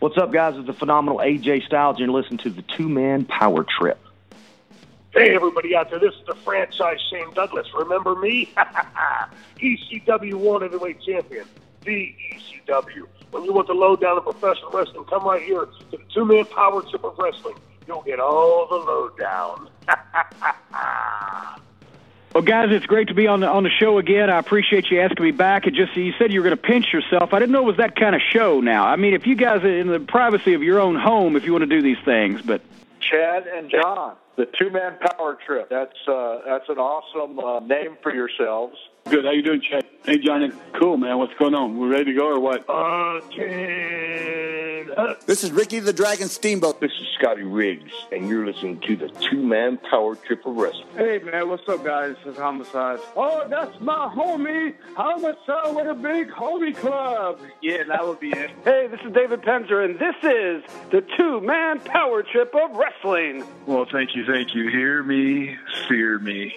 What's up, guys? It's the phenomenal AJ Styles, and you're listening to the Two Man Power Trip. Hey, everybody out there, this is the franchise Shane Douglas. Remember me? ECW World Heavyweight Champion, the ECW. When you want the lowdown of professional wrestling, come right here to the two man power trip of wrestling. You'll get all the lowdown. Well, guys, it's great to be on the on the show again. I appreciate you asking me back. It just you said you were going to pinch yourself. I didn't know it was that kind of show. Now, I mean, if you guys are in the privacy of your own home, if you want to do these things, but Chad and John, the two man power trip. That's uh, that's an awesome uh, name for yourselves. Good. How you doing, Chad? Hey, Johnny. Cool, man. What's going on? We're ready to go or what? Uh, this is Ricky the Dragon Steamboat. This is Scotty Riggs, and you're listening to the Two Man Power Trip of Wrestling. Hey, man, what's up, guys? This is Homicide. Oh, that's my homie, Homicide with a big homie club. Yeah, that would be it. Hey, this is David Penzer, and this is the two man power trip of wrestling. Well, thank you, thank you. Hear me, fear me.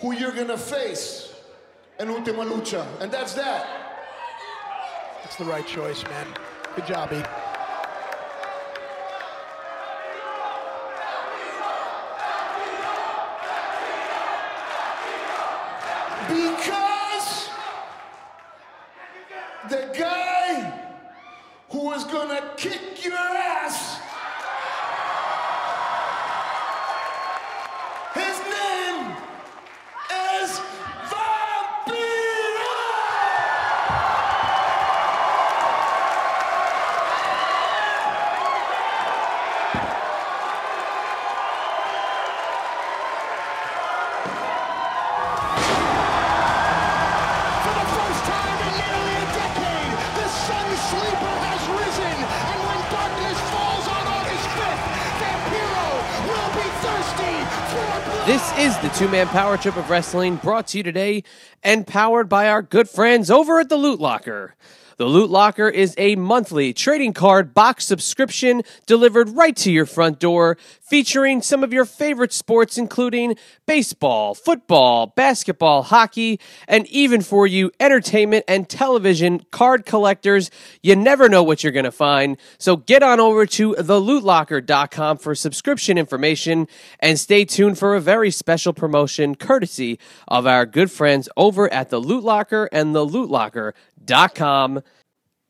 who you're gonna face in Ultima Lucha, and that's that. That's the right choice, man. Good job, E. two man power trip of wrestling brought to you today and powered by our good friends over at the Loot Locker. The Loot Locker is a monthly trading card box subscription delivered right to your front door, featuring some of your favorite sports, including baseball, football, basketball, hockey, and even for you entertainment and television card collectors. You never know what you're going to find. So get on over to thelootlocker.com for subscription information and stay tuned for a very special promotion courtesy of our good friends over at the Loot Locker and thelootlocker.com.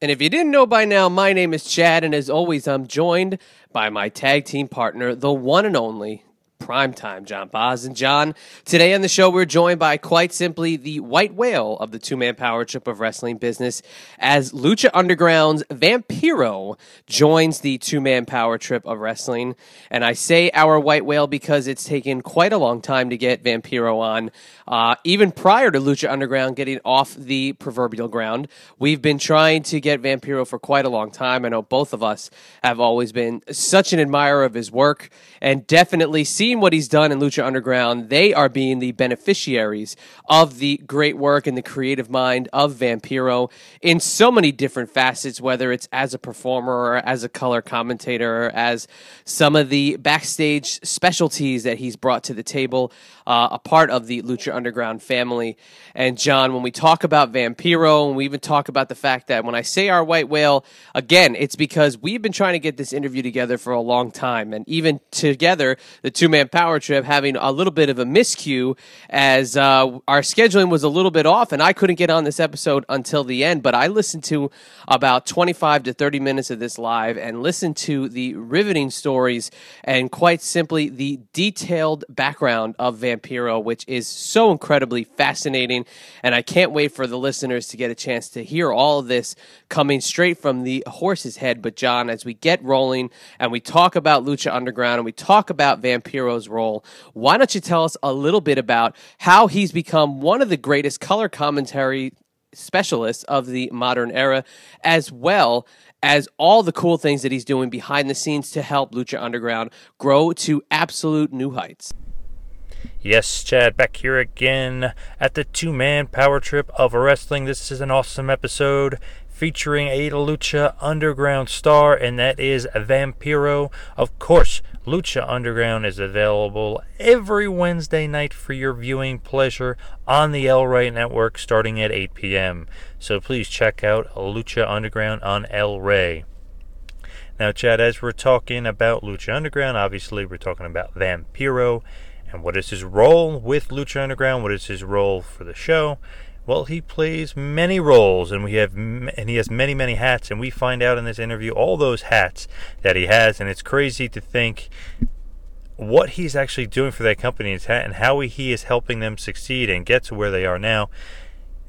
And if you didn't know by now, my name is Chad, and as always, I'm joined by my tag team partner, the one and only Primetime John Boz. And John, today on the show, we're joined by quite simply the white whale of the two man power trip of wrestling business as Lucha Underground's Vampiro joins the two man power trip of wrestling. And I say our white whale because it's taken quite a long time to get Vampiro on. Uh, even prior to Lucha Underground getting off the proverbial ground, we've been trying to get Vampiro for quite a long time. I know both of us have always been such an admirer of his work and definitely see seeing what he's done in Lucha Underground, they are being the beneficiaries of the great work and the creative mind of Vampiro in so many different facets, whether it's as a performer or as a color commentator, or as some of the backstage specialties that he's brought to the table, uh, a part of the Lucha Underground family. And John, when we talk about Vampiro, and we even talk about the fact that when I say our white whale, again, it's because we've been trying to get this interview together for a long time. And even together, the two man power trip having a little bit of a miscue as uh, our scheduling was a little bit off, and I couldn't get on this episode until the end. But I listened to about 25 to 30 minutes of this live and listened to the riveting stories and quite simply the detailed background of Vampiro, which is so incredibly fascinating. And I can't wait for the listeners to get a chance to hear all of this coming straight from the horse's head. But, John, as we get rolling and we talk about Lucha Underground and we talk about Role, why don't you tell us a little bit about how he's become one of the greatest color commentary specialists of the modern era, as well as all the cool things that he's doing behind the scenes to help Lucha Underground grow to absolute new heights. Yes, Chad, back here again at the two man power trip of wrestling. This is an awesome episode featuring a Lucha Underground star, and that is Vampiro. Of course, Lucha Underground is available every Wednesday night for your viewing pleasure on the El Rey Network starting at 8 p.m. So please check out Lucha Underground on El Rey. Now, Chad, as we're talking about Lucha Underground, obviously we're talking about Vampiro and what is his role with Lucha Underground, what is his role for the show. Well, he plays many roles, and we have, and he has many, many hats, and we find out in this interview all those hats that he has, and it's crazy to think what he's actually doing for that company and how he is helping them succeed and get to where they are now.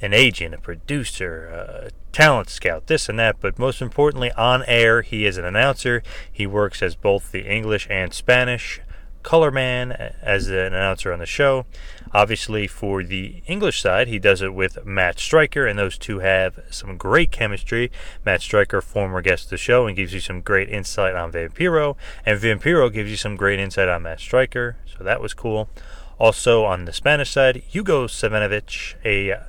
An agent, a producer, a talent scout, this and that, but most importantly, on air, he is an announcer. He works as both the English and Spanish color man as an announcer on the show. Obviously, for the English side, he does it with Matt Striker, and those two have some great chemistry. Matt Striker, former guest of the show, and gives you some great insight on Vampiro, and Vampiro gives you some great insight on Matt Striker, so that was cool. Also, on the Spanish side, Hugo Savinovich, a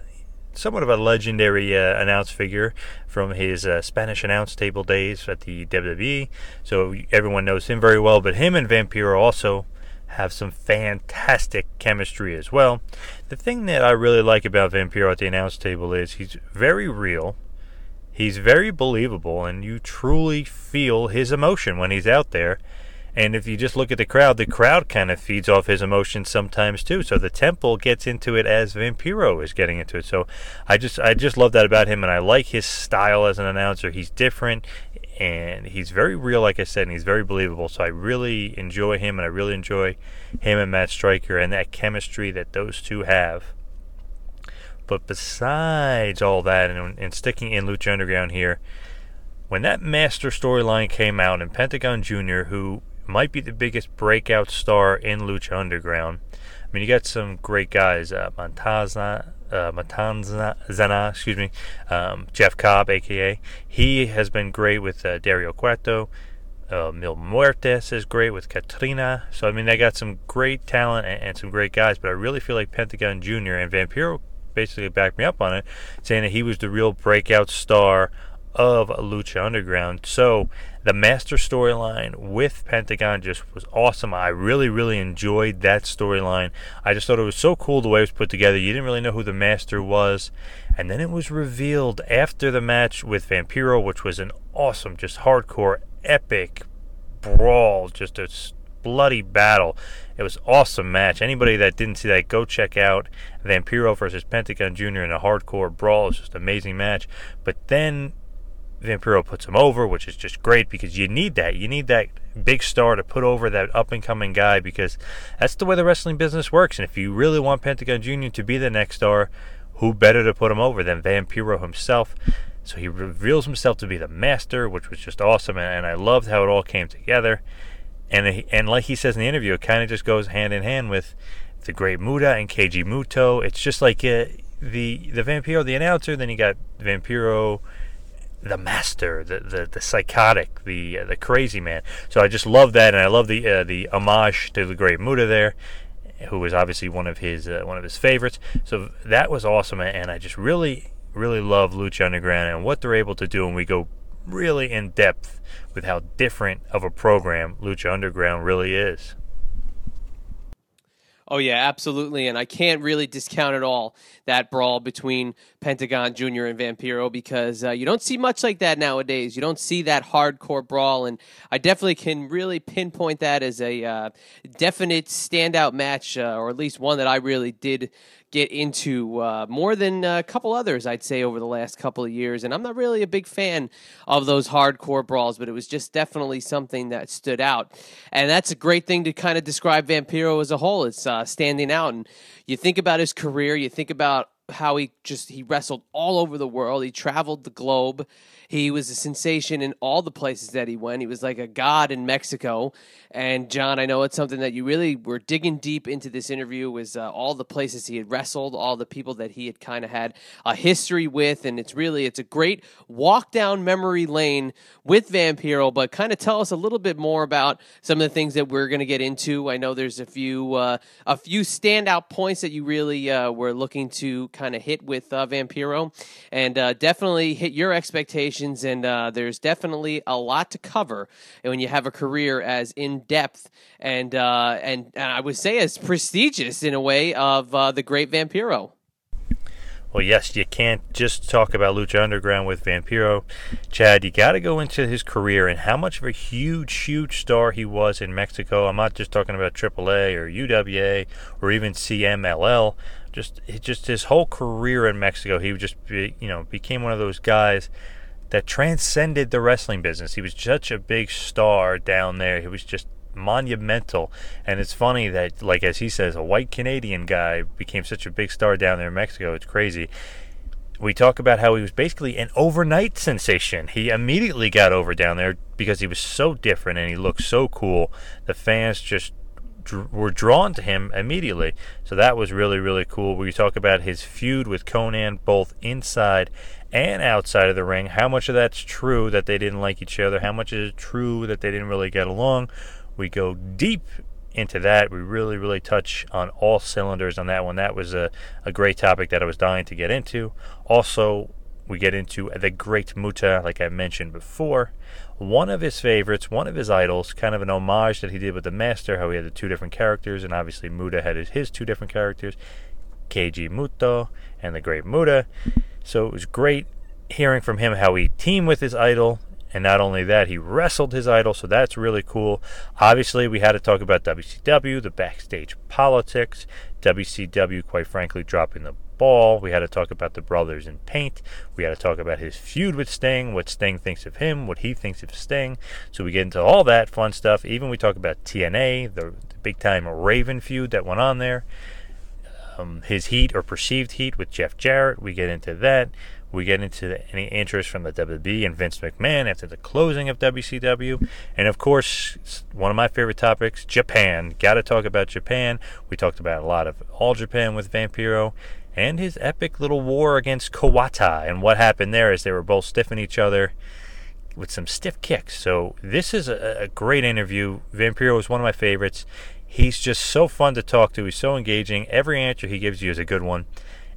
somewhat of a legendary uh, announce figure from his uh, Spanish announce table days at the WWE. So everyone knows him very well, but him and Vampiro also have some fantastic chemistry as well. The thing that I really like about Vampiro at the announce table is he's very real. He's very believable, and you truly feel his emotion when he's out there. And if you just look at the crowd, the crowd kind of feeds off his emotions sometimes too. So the temple gets into it as Vampiro is getting into it. So I just I just love that about him, and I like his style as an announcer. He's different, and he's very real, like I said, and he's very believable. So I really enjoy him, and I really enjoy him and Matt Striker and that chemistry that those two have. But besides all that, and, and sticking in Lucha Underground here, when that master storyline came out, and Pentagon Jr., who might be the biggest breakout star in Lucha Underground. I mean, you got some great guys, uh, Montazna, uh, Matanzana, excuse me, um, Jeff Cobb, aka. He has been great with uh, Dario Cueto. Uh, Mil Muertes is great with Katrina. So, I mean, they got some great talent and, and, some great guys, but I really feel like Pentagon Jr. and Vampiro basically backed me up on it, saying that he was the real breakout star of Lucha Underground. So the master storyline with Pentagon just was awesome. I really, really enjoyed that storyline. I just thought it was so cool the way it was put together. You didn't really know who the master was. And then it was revealed after the match with Vampiro, which was an awesome, just hardcore, epic brawl, just a bloody battle. It was awesome match. Anybody that didn't see that, go check out Vampiro versus Pentagon Jr. in a hardcore brawl. It's just an amazing match. But then Vampiro puts him over, which is just great because you need that. You need that big star to put over that up and coming guy because that's the way the wrestling business works. And if you really want Pentagon Jr. to be the next star, who better to put him over than Vampiro himself? So he reveals himself to be the master, which was just awesome. And, I loved how it all came together. And, and like he says in the interview, it kind of just goes hand in hand with the great Muta and Keiji Muto. It's just like uh, the the Vampiro, the announcer, then you got Vampiro the master, the the, the psychotic, the uh, the crazy man. So I just love that, and I love the uh, the homage to the great Muta there, who was obviously one of his uh, one of his favorites. So that was awesome, and I just really really love Lucha Underground and what they're able to do, and we go really in depth with how different of a program Lucha Underground really is. Oh yeah, absolutely, and I can't really discount at all that brawl between Pentagon Junior and Vampiro because uh, you don't see much like that nowadays. You don't see that hardcore brawl, and I definitely can really pinpoint that as a uh, definite standout match, uh, or at least one that I really did get into uh, more than a couple others, I'd say, over the last couple of years. And I'm not really a big fan of those hardcore brawls, but it was just definitely something that stood out. And that's a great thing to kind of describe Vampiro as a whole. It's uh, standing out. And you think about his career, you think about how he just he wrestled all over the world. He traveled the globe. He was a sensation in all the places that he went. He was like a god in Mexico. And John, I know it's something that you really were digging deep into this interview was uh, all the places he had wrestled, all the people that he had kind of had a history with, and it's really it's a great walk down memory lane with Vampiro. But kind of tell us a little bit more about some of the things that we're going to get into. I know there's a few uh, a few standout points that you really uh, were looking to kind of hit with uh, Vampiro, and uh, definitely hit your expectations and uh, there's definitely a lot to cover and when you have a career as in depth and uh, and, and I would say as prestigious in a way of uh, the great Vampiro. Well, yes, you can't just talk about Lucha Underground with Vampiro. Chad, you got to go into his career and how much of a huge, huge star he was in Mexico. I'm not just talking about AAA or UWA or even CMLL. Just, just his whole career in Mexico, he just, you know, became one of those guys that transcended the wrestling business. He was such a big star down there. He was just monumental. And it's funny that, like as he says, a white Canadian guy became such a big star down there in Mexico. It's crazy. We talk about how he was basically an overnight sensation. He immediately got over down there because he was so different and he looked so cool. The fans just were drawn to him immediately. So that was really, really cool. We talk about his feud with Konnan both inside and outside of the ring. How much of that's true that they didn't like each other? How much is it true that they didn't really get along? We go deep into that. We really, really touch on all cylinders on that one. That was a, a great topic that I was dying to get into. Also, we get into the great Muta, like I mentioned before. One of his favorites, one of his idols, kind of an homage that he did with the Master, how he had the two different characters, and obviously Muta had his, his two different characters, Keiji Muto and the Great Muta. So it was great hearing from him how he teamed with his idol. And not only that, he wrestled his idol, so that's really cool. Obviously, we had to talk about WCW, the backstage politics, WCW, quite frankly, dropping the ball. We had to talk about the brothers in paint. We had to talk about his feud with Sting, what Sting thinks of him, what he thinks of Sting. So we get into all that fun stuff. Even we talk about TNA, the, the big time Raven feud that went on there um, his heat or perceived heat with Jeff Jarrett. We get into that. We get into any interest from the WWE and Vince McMahon after the closing of WCW. And of course, one of my favorite topics, Japan. Got to talk about Japan. We talked about a lot of All Japan with Vampiro and his epic little war against Kawada and what happened there as they were both stiffing each other with some stiff kicks. So this is a, a great interview. Vampiro was one of my favorites. He's just so fun to talk to. He's so engaging. Every answer he gives you is a good one.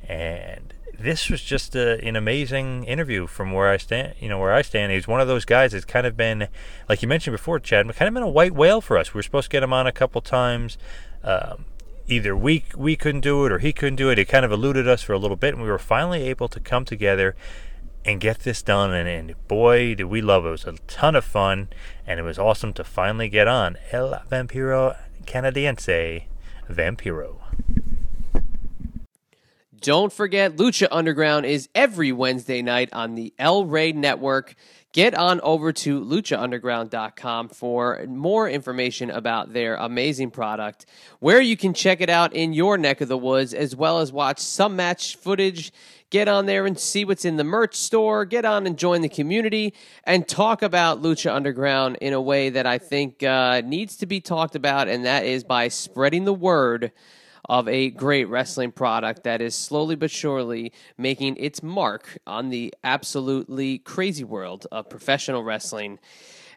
And this was just a, an amazing interview from where I stand. You know, where I stand. He's one of those guys that's kind of been, like you mentioned before, Chad, kind of been a white whale for us. We were supposed to get him on a couple times. Um, either we we couldn't do it or he couldn't do it. It kind of eluded us for a little bit, and we were finally able to come together and get this done. And, and boy, did we love it! It was a ton of fun, and it was awesome to finally get on El Vampiro Canadiense Vampiro. Don't forget, Lucha Underground is every Wednesday night on the El Rey Network. Get on over to luchaunderground.com for more information about their amazing product, where you can check it out in your neck of the woods, as well as watch some match footage. Get on there and see what's in the merch store, get on and join the community, and talk about Lucha Underground in a way that I think uh, needs to be talked about, and that is by spreading the word of a great wrestling product that is slowly but surely making its mark on the absolutely crazy world of professional wrestling.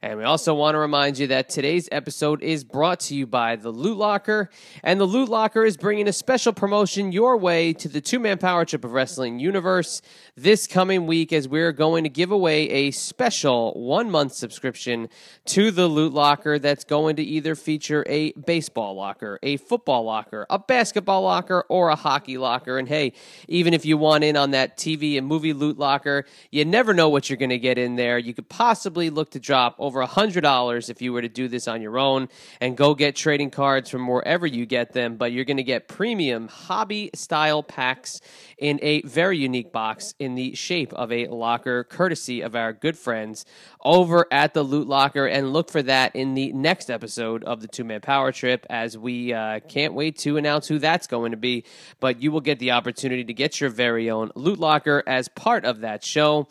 And we also want to remind you that today's episode is brought to you by the Loot Locker. And the Loot Locker is bringing a special promotion your way to the two man power trip of wrestling universe this coming week as we're going to give away a special one month subscription to the Loot Locker that's going to either feature a baseball locker, a football locker, a basketball locker, or a hockey locker. And hey, even if you want in on that TV and movie Loot Locker, you never know what you're going to get in there. You could possibly look to drop over $100 if you were to do this on your own and go get trading cards from wherever you get them, but you're going to get premium hobby style packs in a very unique box in the shape of a locker, courtesy of our good friends over at the Loot Locker. And look for that in the next episode of the Two Man Power Trip, as we uh, can't wait to announce who that's going to be. But you will get the opportunity to get your very own Loot Locker as part of that show.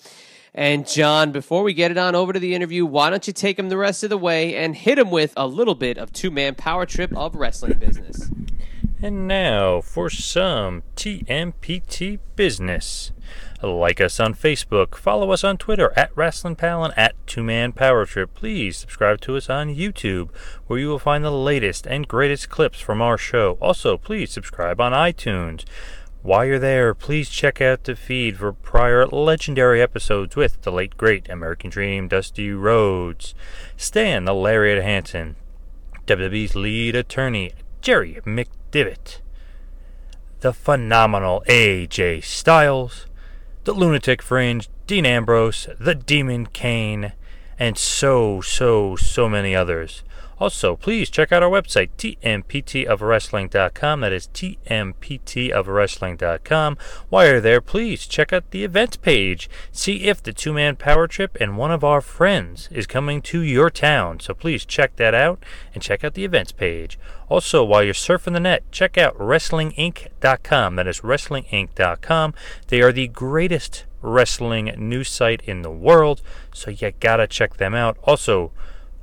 And John, before we get it on over to the interview, why don't you take him the rest of the way and hit him with a little bit of two man power trip of wrestling business? And now for some TMPT business. Like us on Facebook, follow us on Twitter at Wrestling Pal and at Two Man Power Trip. Please subscribe to us on YouTube, where you will find the latest and greatest clips from our show. Also, please subscribe on iTunes. While you're there, please check out the feed for prior legendary episodes with the late great American Dream Dusty Rhodes, Stan the Lariat Hansen, WWE's lead attorney Jerry McDevitt, the phenomenal AJ Styles, the Lunatic Fringe, Dean Ambrose, the Demon Kane, and so, so, so many others. Also, please check out our website, tmptofwrestling.com. That is tmptofwrestling.com. While you're there, please check out the events page. See if the two man power trip and one of our friends is coming to your town. So please check that out and check out the events page. Also, while you're surfing the net, check out WrestlingInc.com. That is WrestlingInc.com. They are the greatest wrestling news site in the world, so you gotta check them out. Also,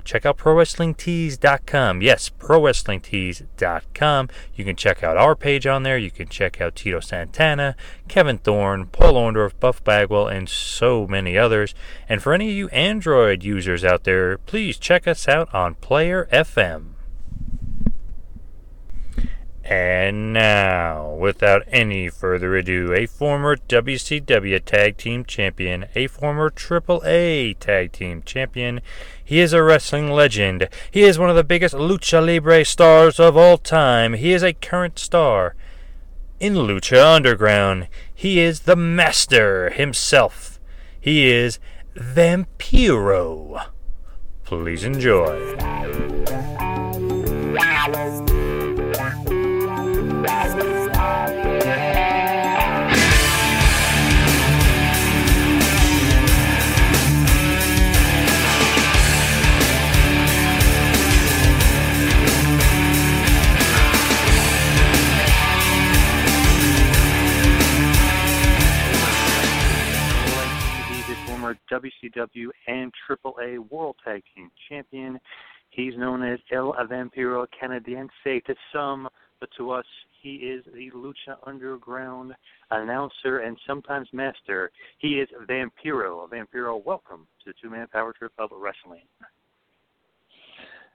check out ProWrestlingTees.com. Yes, ProWrestlingTees.com. You can check out our page on there. You can check out Tito Santana, Kevin Thorne, Paul Orndorff, Buff Bagwell, and so many others. And for any of you Android users out there, please check us out on Player FM. And now, without any further ado, a former WCW Tag Team Champion, a former AAA Tag Team Champion. He is a wrestling legend. He is one of the biggest lucha libre stars of all time. He is a current star in Lucha Underground. He is the master himself. He is Vampiro. Please enjoy. WCW and AAA World Tag Team Champion. He's known as El Vampiro Canadiense to some, but to us, he is the Lucha Underground announcer and sometimes master. He is Vampiro. Vampiro, welcome to the Two Man Power Trip of Wrestling.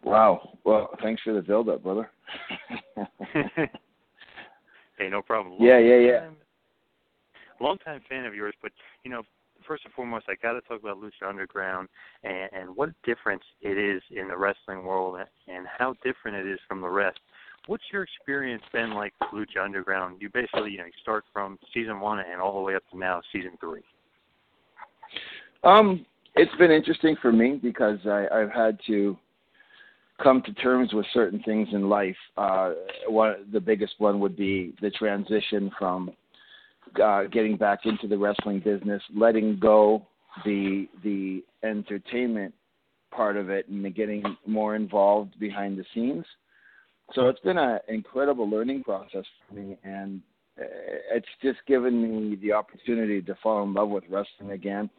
Wow. Well, thanks for the build up, brother. hey, no problem. Yeah, yeah, yeah. Long-time- Longtime fan of yours, but you know, first and foremost, I got to talk about Lucha Underground and, and what difference it is in the wrestling world and how different it is from the rest. What's your experience been like with Lucha Underground? You basically, you know, you start from season one and all the way up to now season three. Um, it's been interesting for me because I, I've had to come to terms with certain things in life. Uh, one, the biggest one would be the transition from uh, getting back into the wrestling business, letting go the the entertainment part of it, and getting more involved behind the scenes. So it's been an incredible learning process for me, and uh, it's just given me the opportunity to fall in love with wrestling again.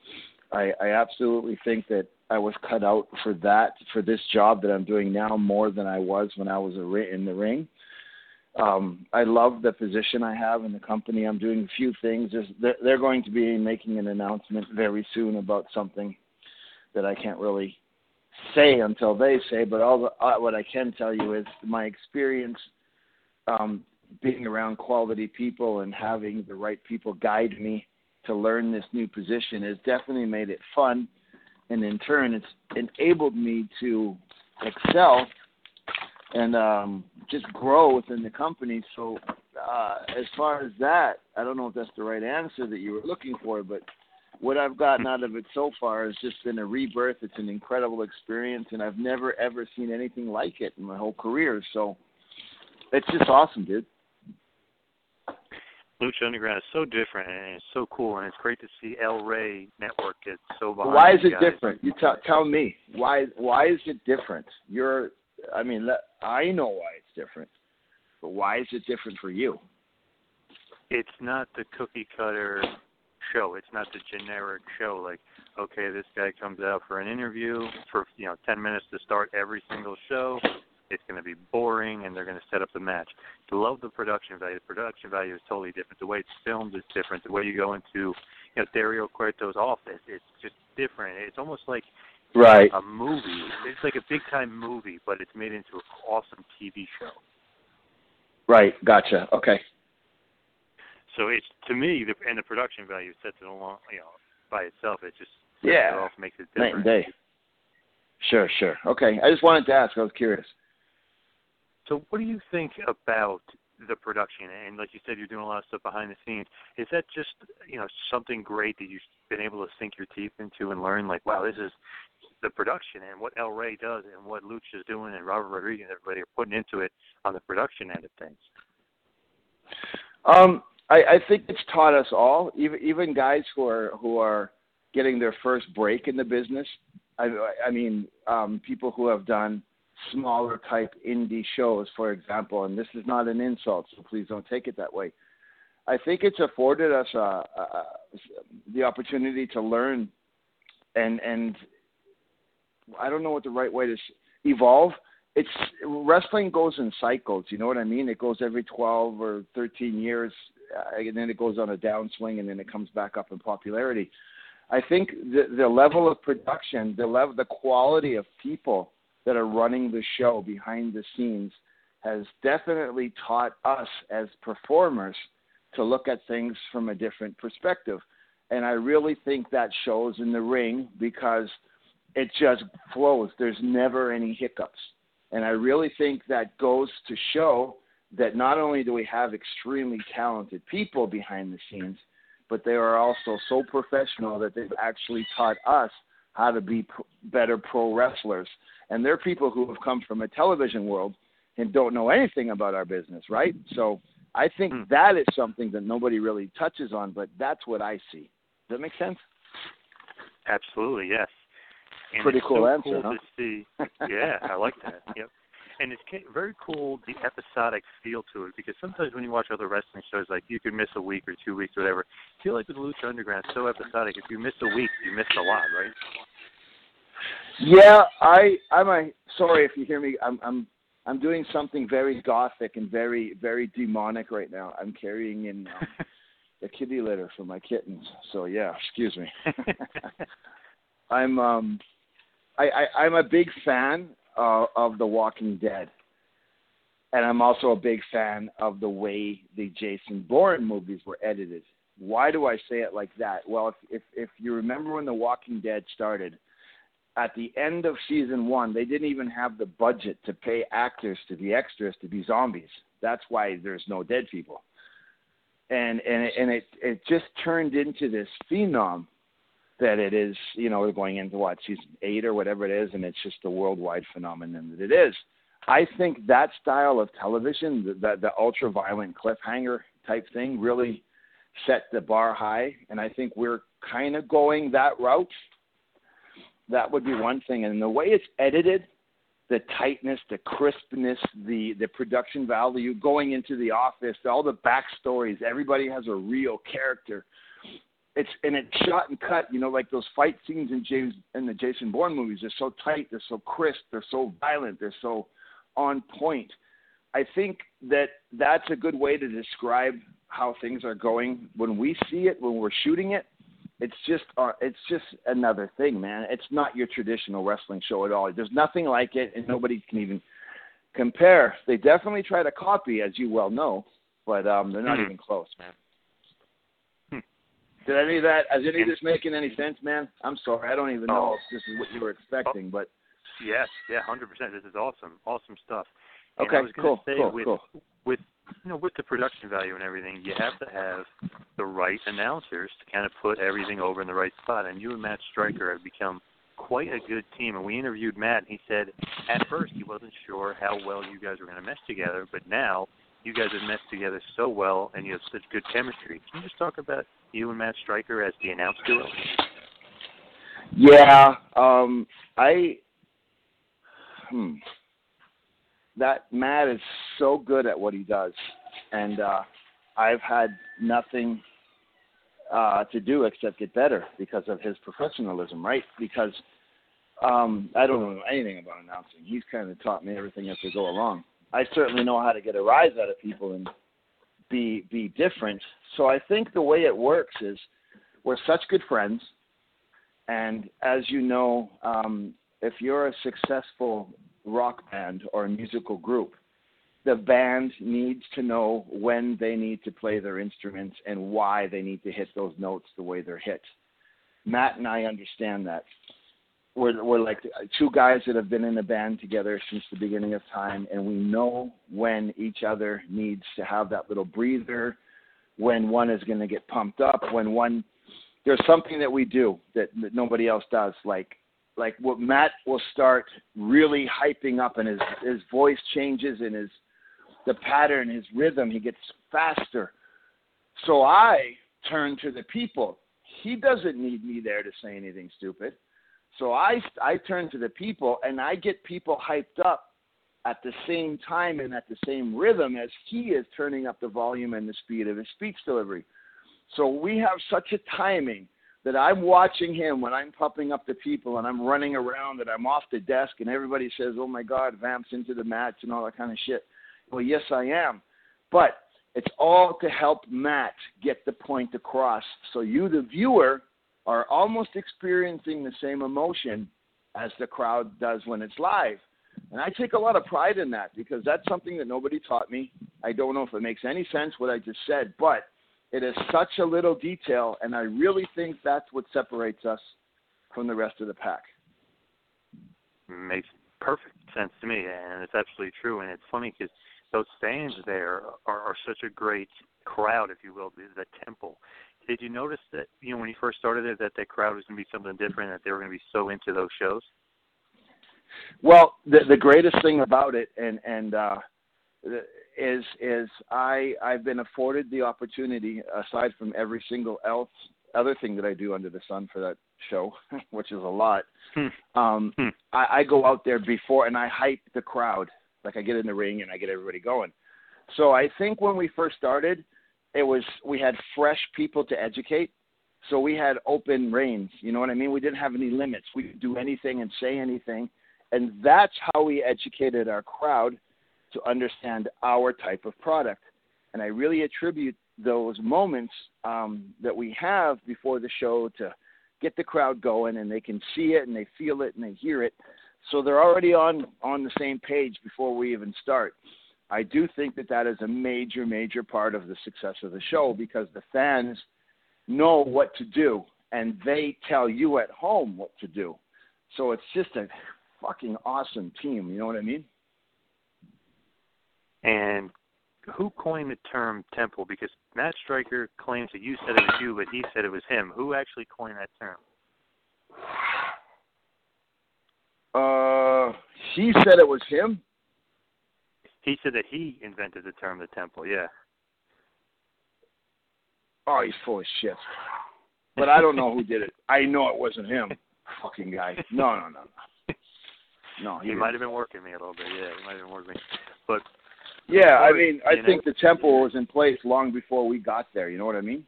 I, I absolutely think that I was cut out for that, for this job that I'm doing now more than I was when I was a in the ring. um, I love the position I have in the company. I'm doing a few things. They're going to be making an announcement very soon about something that I can't really say until they say. But all the, uh, what I can tell you is my experience um, being around quality people and having the right people guide me to learn this new position has definitely made it fun. And in turn, it's enabled me to excel and um, just grow within the company. So, uh, as far as that, I don't know if that's the right answer that you were looking for, but what I've gotten hmm. out of it so far has just been a rebirth. It's an incredible experience, and I've never ever seen anything like it in my whole career. So, it's just awesome, dude. Lucha Underground is so different and it's so cool, and it's great to see El Rey Network get so behind. Why is it guys. different? You tell tell me why. Why is it different? You're, I mean, I know why it's different, but why is it different for you? It's not the cookie cutter show. It's not the generic show. Like, okay, this guy comes out for an interview for you know ten minutes to start every single show. It's going to be boring, and they're going to set up the match. To love the production value. The production value is totally different. The way it's filmed is different. The way you go into you know Dario Cueto's office, it's just different. It's almost like Right. a movie. It's like a big time movie, but it's made into an awesome TV show. Right. Gotcha. Okay. So it's to me, the, and the production value sets it along, you know, by itself. It just sets Yeah. it off, makes it different. Night and day. Sure. Sure. Okay. I just wanted to ask. I was curious. So, what do you think about the production? And like you said, you're doing a lot of stuff behind the scenes. Is that just you know something great that you've been able to sink your teeth into and learn? Like, wow, this is the production and what El Rey does and what Luch is doing and Robert Rodriguez and everybody are putting into it on the production end of things. Um, I, I think it's taught us all, even even guys who are who are getting their first break in the business. I, I mean, um, people who have done smaller type indie shows, for example, and this is not an insult, so please don't take it that way. I think it's afforded us uh, uh, the opportunity to learn and and I don't know what the right way to evolve. It's wrestling goes in cycles. You know what I mean? It goes every twelve or thirteen years, uh, Uh, and then it goes on a downswing, and then it comes back up in popularity. I think the the level of production, the level, the quality of people that are running the show behind the scenes, has definitely taught us as performers to look at things from a different perspective. And I really think that shows in the ring because it just flows. There's never any hiccups. And I really think that goes to show that not only do we have extremely talented people behind the scenes, but they are also so professional that they've actually taught us how to be pr- better pro wrestlers. And they're people who have come from a television world and don't know anything about our business, right? So I think hmm. that is something that nobody really touches on, but that's what I see. Does that make sense? Absolutely, yes. And Pretty cool so answer, cool huh? to see. Yeah, I like that. Yep. And it's very cool the episodic feel to it because sometimes when you watch other wrestling shows, like you can miss a week or two weeks or whatever. I feel like with Lucha Underground, it's so episodic. If you miss a week, you missed a lot, right? Yeah, I I'm a sorry if you hear me. I'm I'm I'm doing something very gothic and very very demonic right now. I'm carrying in um, the kitty litter for my kittens. So yeah, excuse me. I'm um I, I I'm a big fan uh, of The Walking Dead. And I'm also a big fan of the way the Jason Bourne movies were edited. Why do I say it like that? Well, if if, if you remember when The Walking Dead started, at the end of season one, they didn't even have the budget to pay actors to be extras to be zombies. That's why there's no dead people. And and it, and it it just turned into this phenom that it is. You know, we're going into what season eight or whatever it is, and it's just a worldwide phenomenon that it is. I think that style of television, the the, the ultra violent cliffhanger type thing, really set the bar high, and I think we're kind of going that route that would be one thing. And the way it's edited, the tightness, the crispness, the the production value going into the office, all the backstories. Everybody has a real character. It's and it's shot and cut. You know, like those fight scenes in James in the Jason Bourne movies. They're so tight. They're so crisp. They're so violent. They're so on point. I think that that's a good way to describe how things are going when we see it when we're shooting it. It's just uh, it's just another thing, man. It's not your traditional wrestling show at all. There's nothing like it, and nobody can even compare. They definitely try to copy, as you well know, but um, they're not Mhm. even close, man. Did any of that? Is any of this making any sense, man? I'm sorry, I don't even know Oh. if this is what you were expecting, but Yes, yeah, hundred percent. This is awesome, awesome stuff. And Okay, I was cool, say cool, with cool. with you know with the production value and everything, you have to have the right announcers to kind of put everything over in the right spot. And you and Matt Striker have become quite a good team. And we interviewed Matt, and he said at first he wasn't sure how well you guys were going to mesh together, but now you guys have meshed together so well, and you have such good chemistry. Can you just talk about you and Matt Striker as the announce duo? Yeah, um, I. Hmm. That Matt is so good at what he does, and uh, I've had nothing uh, to do except get better because of his professionalism, right? Because um, I don't know anything about announcing. He's kind of taught me everything as we go along. I certainly know how to get a rise out of people and be be different. So I think the way it works is we're such good friends and as you know, um, if you're a successful rock band or a musical group, the band needs to know when they need to play their instruments and why they need to hit those notes the way they're hit. Matt and I understand that. We're, we're like two guys that have been in a band together since the beginning of time, and we know when each other needs to have that little breather, when one is going to get pumped up, when one there's something that we do that, that nobody else does. Like like what Matt will start really hyping up, and his his voice changes, and his the pattern, his rhythm, he gets faster. So I turn to the people. He doesn't need me there to say anything stupid. So I I turn to the people, and I get people hyped up at the same time and at the same rhythm as he is turning up the volume and the speed of his speech delivery. So we have such a timing that I'm watching him when I'm pumping up the people and I'm running around and I'm off the desk and everybody says, "Oh my God, Vamps into the match and all that kind of shit." Well, yes, I am, but it's all to help Matt get the point across. So you, the viewer, are almost experiencing the same emotion as the crowd does when it's live. And I take a lot of pride in that because that's something that nobody taught me. I don't know if it makes any sense what I just said, but it is such a little detail, and I really think that's what separates us from the rest of the pack. makes perfect sense to me, and it's absolutely true. And it's funny because those fans there are, are such a great crowd, if you will, the, the temple. Did you notice that you know when you first started it that that crowd was going to be something different, that they were going to be so into those shows? Well, the the greatest thing about it, and and uh, is is I I've been afforded the opportunity, aside from every single else other thing that I do under the sun for that show, which is a lot. Um, I, I go out there before and I hype the crowd. Like I get in the ring and I get everybody going. So I think when we first started, it was we had fresh people to educate. So we had open reins. You know what I mean? We didn't have any limits. We could do anything and say anything, and that's how we educated our crowd to understand our type of product. And I really attribute those moments um, that we have before the show to get the crowd going and they can see it and they feel it and they hear it. So they're already on, on the same page before we even start. I do think that that is a major, major part of the success of the show because the fans know what to do and they tell you at home what to do. So it's just a fucking awesome team. You know what I mean? And who coined the term temple? Because Matt Striker claims that you said it was you, but he said it was him. Who actually coined that term? Uh, he said it was him. He said that he invented the term the temple. Yeah. Oh, he's full of shit. But I don't know who did it. I know it wasn't him. Fucking guy. No, no, no, no. No, he, he, might have been working me a little bit. Yeah, he might have been working me. But Yeah, I mean, I know- think the temple was in place long before we got there. You know what I mean?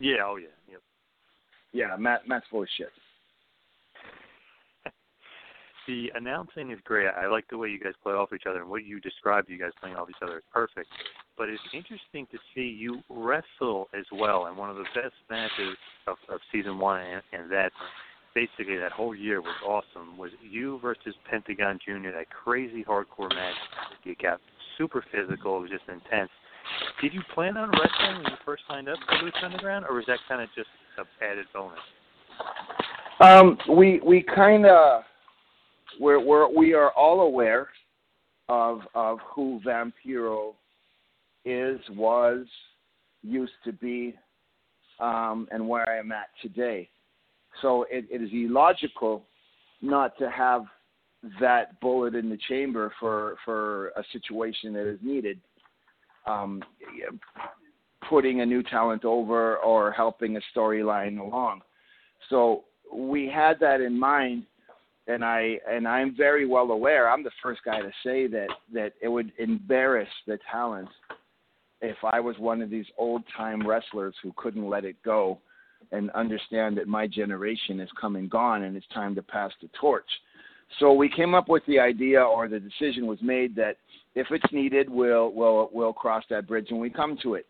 yeah, oh yeah, yep. Yeah, Matt. Matt's full of shit. The announcing is great. I like the way you guys play off each other, and what you described you guys playing off each other is perfect. But it's interesting to see you wrestle as well. And one of the best matches of, of season one, and, and that basically that whole year was awesome. Was you versus Pentagon Junior, that crazy hardcore match. You got super physical. It was just intense. Did you plan on wrestling when you first signed up for Lucha Underground, or was that kind of just an added bonus? Um, we we kind of we're, we're we are all aware of of who Vampiro is, was, used to be, um, and where I am at today. So it, it is illogical not to have that bullet in the chamber for for a situation that is needed. Um, putting a new talent over or helping a storyline along. So we had that in mind and I and I'm very well aware. I'm the first guy to say that that it would embarrass the talent if I was one of these old time wrestlers who couldn't let it go and understand that my generation is come and gone and it's time to pass the torch. So we came up with the idea or the decision was made that if it's needed we'll we'll we'll cross that bridge when we come to it.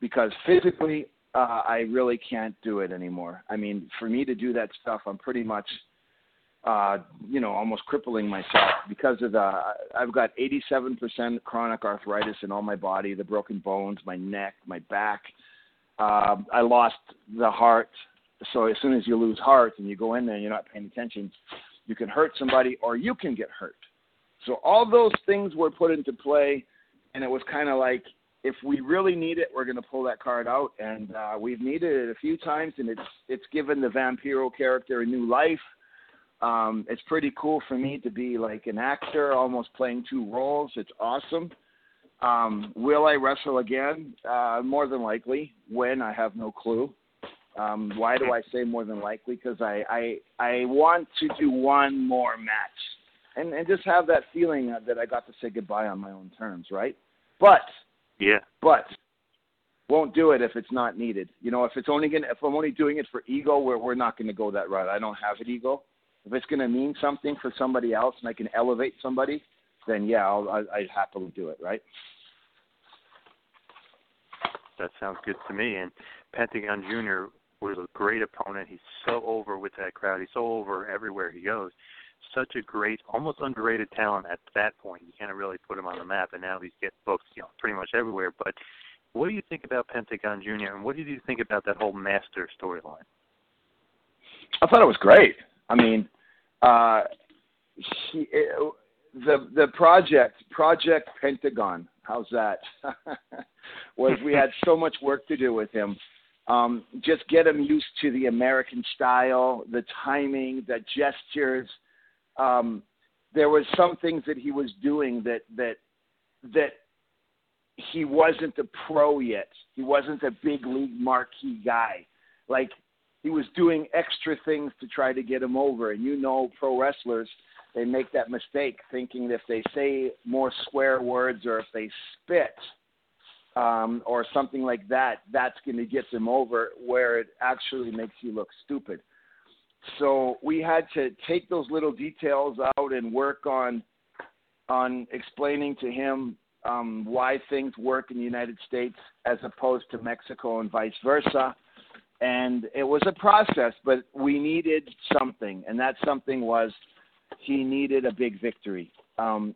Because physically uh, I really can't do it anymore. I mean, for me to do that stuff, I'm pretty much uh, you know, almost crippling myself because of the. I've got 87% chronic arthritis in all my body, the broken bones, my neck, my back. Uh, I lost the heart. So as soon as you lose heart and you go in there and you're not paying attention, you can hurt somebody or you can get hurt. So all those things were put into play, and it was kind of like if we really need it, we're going to pull that card out, and uh, we've needed it a few times, and it's it's given the Vampiro character a new life um, it's pretty cool for me to be like an actor, almost playing two roles. It's awesome. Um, will I wrestle again? Uh, more than likely. When I have no clue. Um, why do I say more than likely? Because I, I I want to do one more match, and and just have that feeling that I got to say goodbye on my own terms, right? But yeah, but won't do it if it's not needed. You know, if it's only gonna if I'm only doing it for ego, we're we're not gonna go that route. I don't have an ego if it's going to mean something for somebody else and I can elevate somebody, then yeah, I'll, I, I'd happily do it. Right. That sounds good to me. And Pentagon Junior was a great opponent. He's so over with that crowd. He's so over everywhere he goes. Such a great, almost underrated talent at that point. You can't really put him on the map, and now he's getting booked, you know, pretty much everywhere. But what do you think about Pentagon Junior, and what did you think about that whole Master storyline? I thought it was great. I mean, uh, he, it, the the project Project Pentagon. How's that? was we had so much work to do with him. Um, just get him used to the American style, the timing, the gestures. Um, there was some things that he was doing that that that he wasn't a pro yet. He wasn't a big league marquee guy. Like he was doing extra things to try to get him over. And you know, pro wrestlers, they make that mistake thinking that if they say more swear words or if they spit um, or something like that, that's going to get them over, where it actually makes you look stupid. So we had to take those little details out and work on on explaining to him um, why things work in the United States as opposed to Mexico and vice versa and it was a process, but we needed something, and that something was he needed a big victory. Um,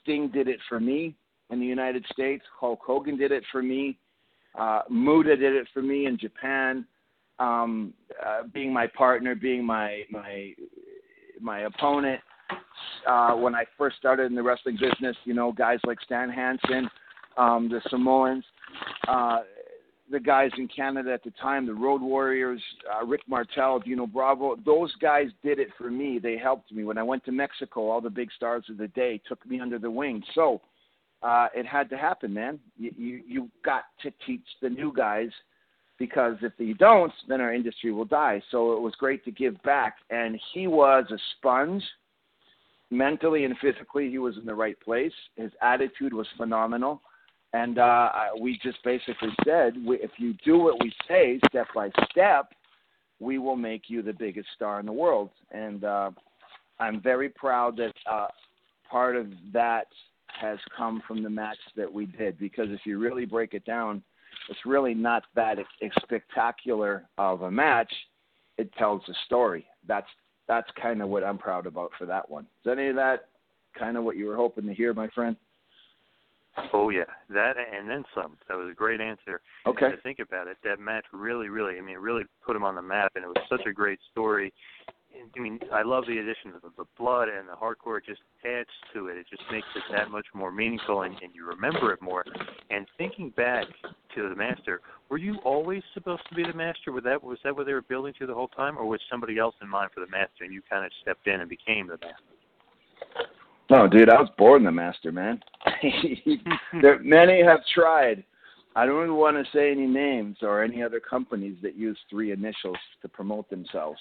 Sting did it for me in the United States. Hulk Hogan did it for me. Uh, Muta did it for me in Japan. Um, uh, being my partner, being my my my opponent. Uh, when I first started in the wrestling business, you know, guys like Stan Hansen, um, the Samoans, uh, the guys in Canada at the time, the Road Warriors, uh, Rick Martel, Dino Bravo, those guys did it for me. They helped me. When I went to Mexico, all the big stars of the day took me under the wing. So uh, it had to happen, man. You, you, you got to teach the new guys because if you don't, then our industry will die. So it was great to give back. And he was a sponge. Mentally and physically, he was in the right place. His attitude was phenomenal and uh, we just basically said, if you do what we say step by step, we will make you the biggest star in the world. And uh, I'm very proud that uh, part of that has come from the match that we did because if you really break it down, it's really not that spectacular of a match. It tells a story. That's that's kind of what I'm proud about for that one. Is any of that kind of what you were hoping to hear, my friend? Oh yeah, that and then some. That was a great answer. Okay. And to think about it, that match really, really, I mean, it really put him on the map, and it was such a great story. I mean, I love the addition of the blood and the hardcore. It just adds to it. It just makes it that much more meaningful, and, and you remember it more. And thinking back to the master, were you always supposed to be the master? Was that was that what they were building to the whole time, or was somebody else in mind for the master, and you kind of stepped in and became the master? No, dude, I was born the master, man. there, many have tried. I don't even want to say any names or any other companies that use three initials to promote themselves.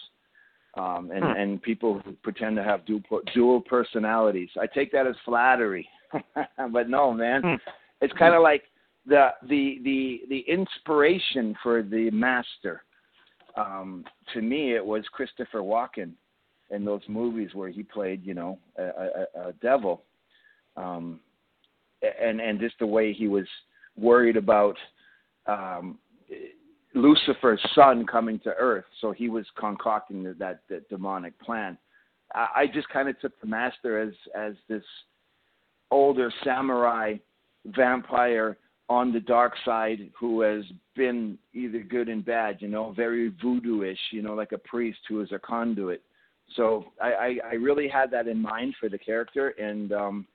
Um, and, Hmm. and people who pretend to have dual, dual personalities. I take that as flattery, but no, man, Hmm. it's kind of like the the the the inspiration for the master. Um, to me, it was Christopher Walken in those movies where he played, you know, a, a, a devil, um, and and just the way he was worried about um, Lucifer's son coming to Earth, so he was concocting that that, demonic plan. I, I just kind of took the master as as this older samurai vampire on the dark side who has been either good and bad, you know, very voodoo-ish, you know, like a priest who is a conduit. So I, I, I really had that in mind for the character, and um,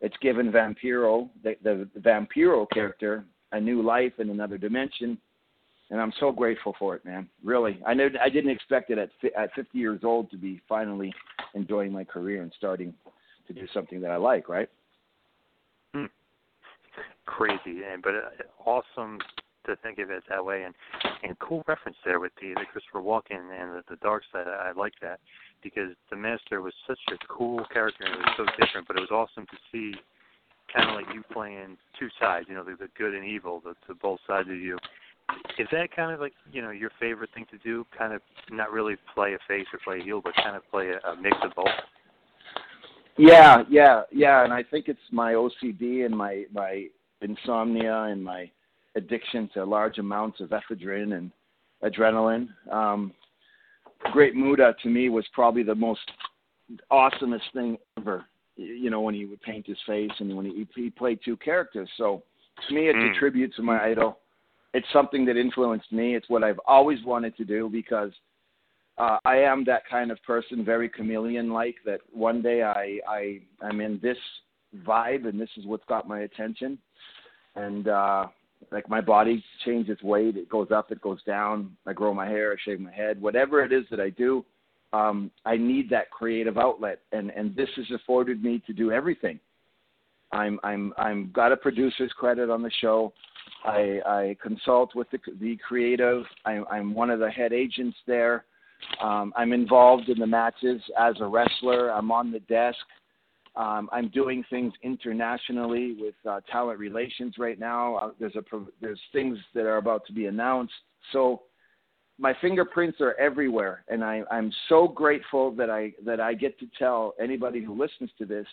it's given Vampiro, the, the, Vampiro character, a new life in another dimension, and I'm so grateful for it, man. Really, I know I didn't expect it at at 50 years old to be finally enjoying my career and starting to do something that I like, right? crazy, and but uh, awesome to think of it that way. And and cool reference there with the, the Christopher Walken and the, the dark side. I, I like that because the Master was such a cool character and it was so different. But it was awesome to see kind of like you playing two sides. You know, the, the good and evil, the, the both sides of you. Is that kind of like you know your favorite thing to do? Kind of not really play a face or play a heel, but kind of play a, a mix of both. Yeah, yeah, yeah, and I think it's my OCD and my my insomnia and my addiction to large amounts of ephedrine and adrenaline. Um, Great Muta to me was probably the most awesomest thing ever. You know, when he would paint his face and when he, he played two characters. So to me, it's Mm. a tribute to my idol. It's something that influenced me. It's what I've always wanted to do because uh, I am that kind of person, very chameleon-like. That one day I I I'm in this vibe, and this is what's got my attention. And uh, like my body changes weight, it goes up, it goes down. I grow my hair, I shave my head, whatever it is that I do. Um, I need that creative outlet, and and this has afforded me to do everything. I'm I'm I'm got a producer's credit on the show. I I consult with the the creative. I'm I'm one of the head agents there. Um, I'm involved in the matches as a wrestler. I'm on the desk. Um, I'm doing things internationally with uh, talent relations right now. Uh, there's a there's things that are about to be announced. So my fingerprints are everywhere, and I, I'm so grateful that I that I get to tell anybody who listens to this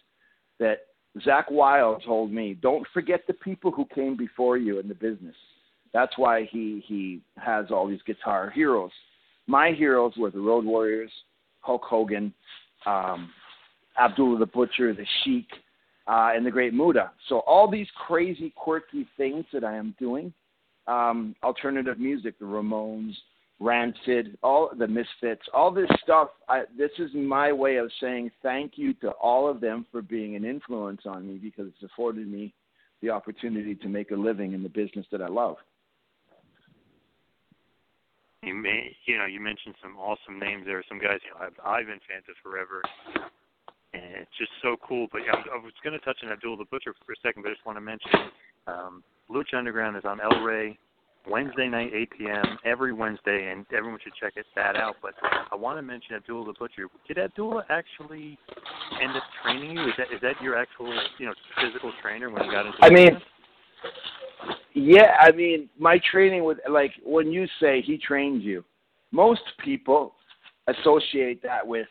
that Zakk Wylde told me, don't forget the people who came before you in the business. That's why he he has all these guitar heroes. My heroes were the Road Warriors, Hulk Hogan, um, Abdullah the Butcher, the Sheik, uh, and the Great Muta. So all these crazy, quirky things that I am doing, um, alternative music, the Ramones, Rancid, all the Misfits, all this stuff. I, this is my way of saying thank you to all of them for being an influence on me because it's afforded me the opportunity to make a living in the business that I love. You may, you know, you mentioned some awesome names there. Some guys, you know, I've, I've been fans of forever, and it's just so cool. But yeah, I was going to touch on Abdul the Butcher for a second, but I just want to mention um, Lucha Underground is on El Rey Wednesday night, 8 p.m. every Wednesday, and everyone should check it, that out. But I want to mention Abdul the Butcher. Did Abdullah actually end up training you? Is that is that your actual, you know, physical trainer when you got into? I mean, business? Yeah, I mean, my training with like when you say he trained you, most people associate that with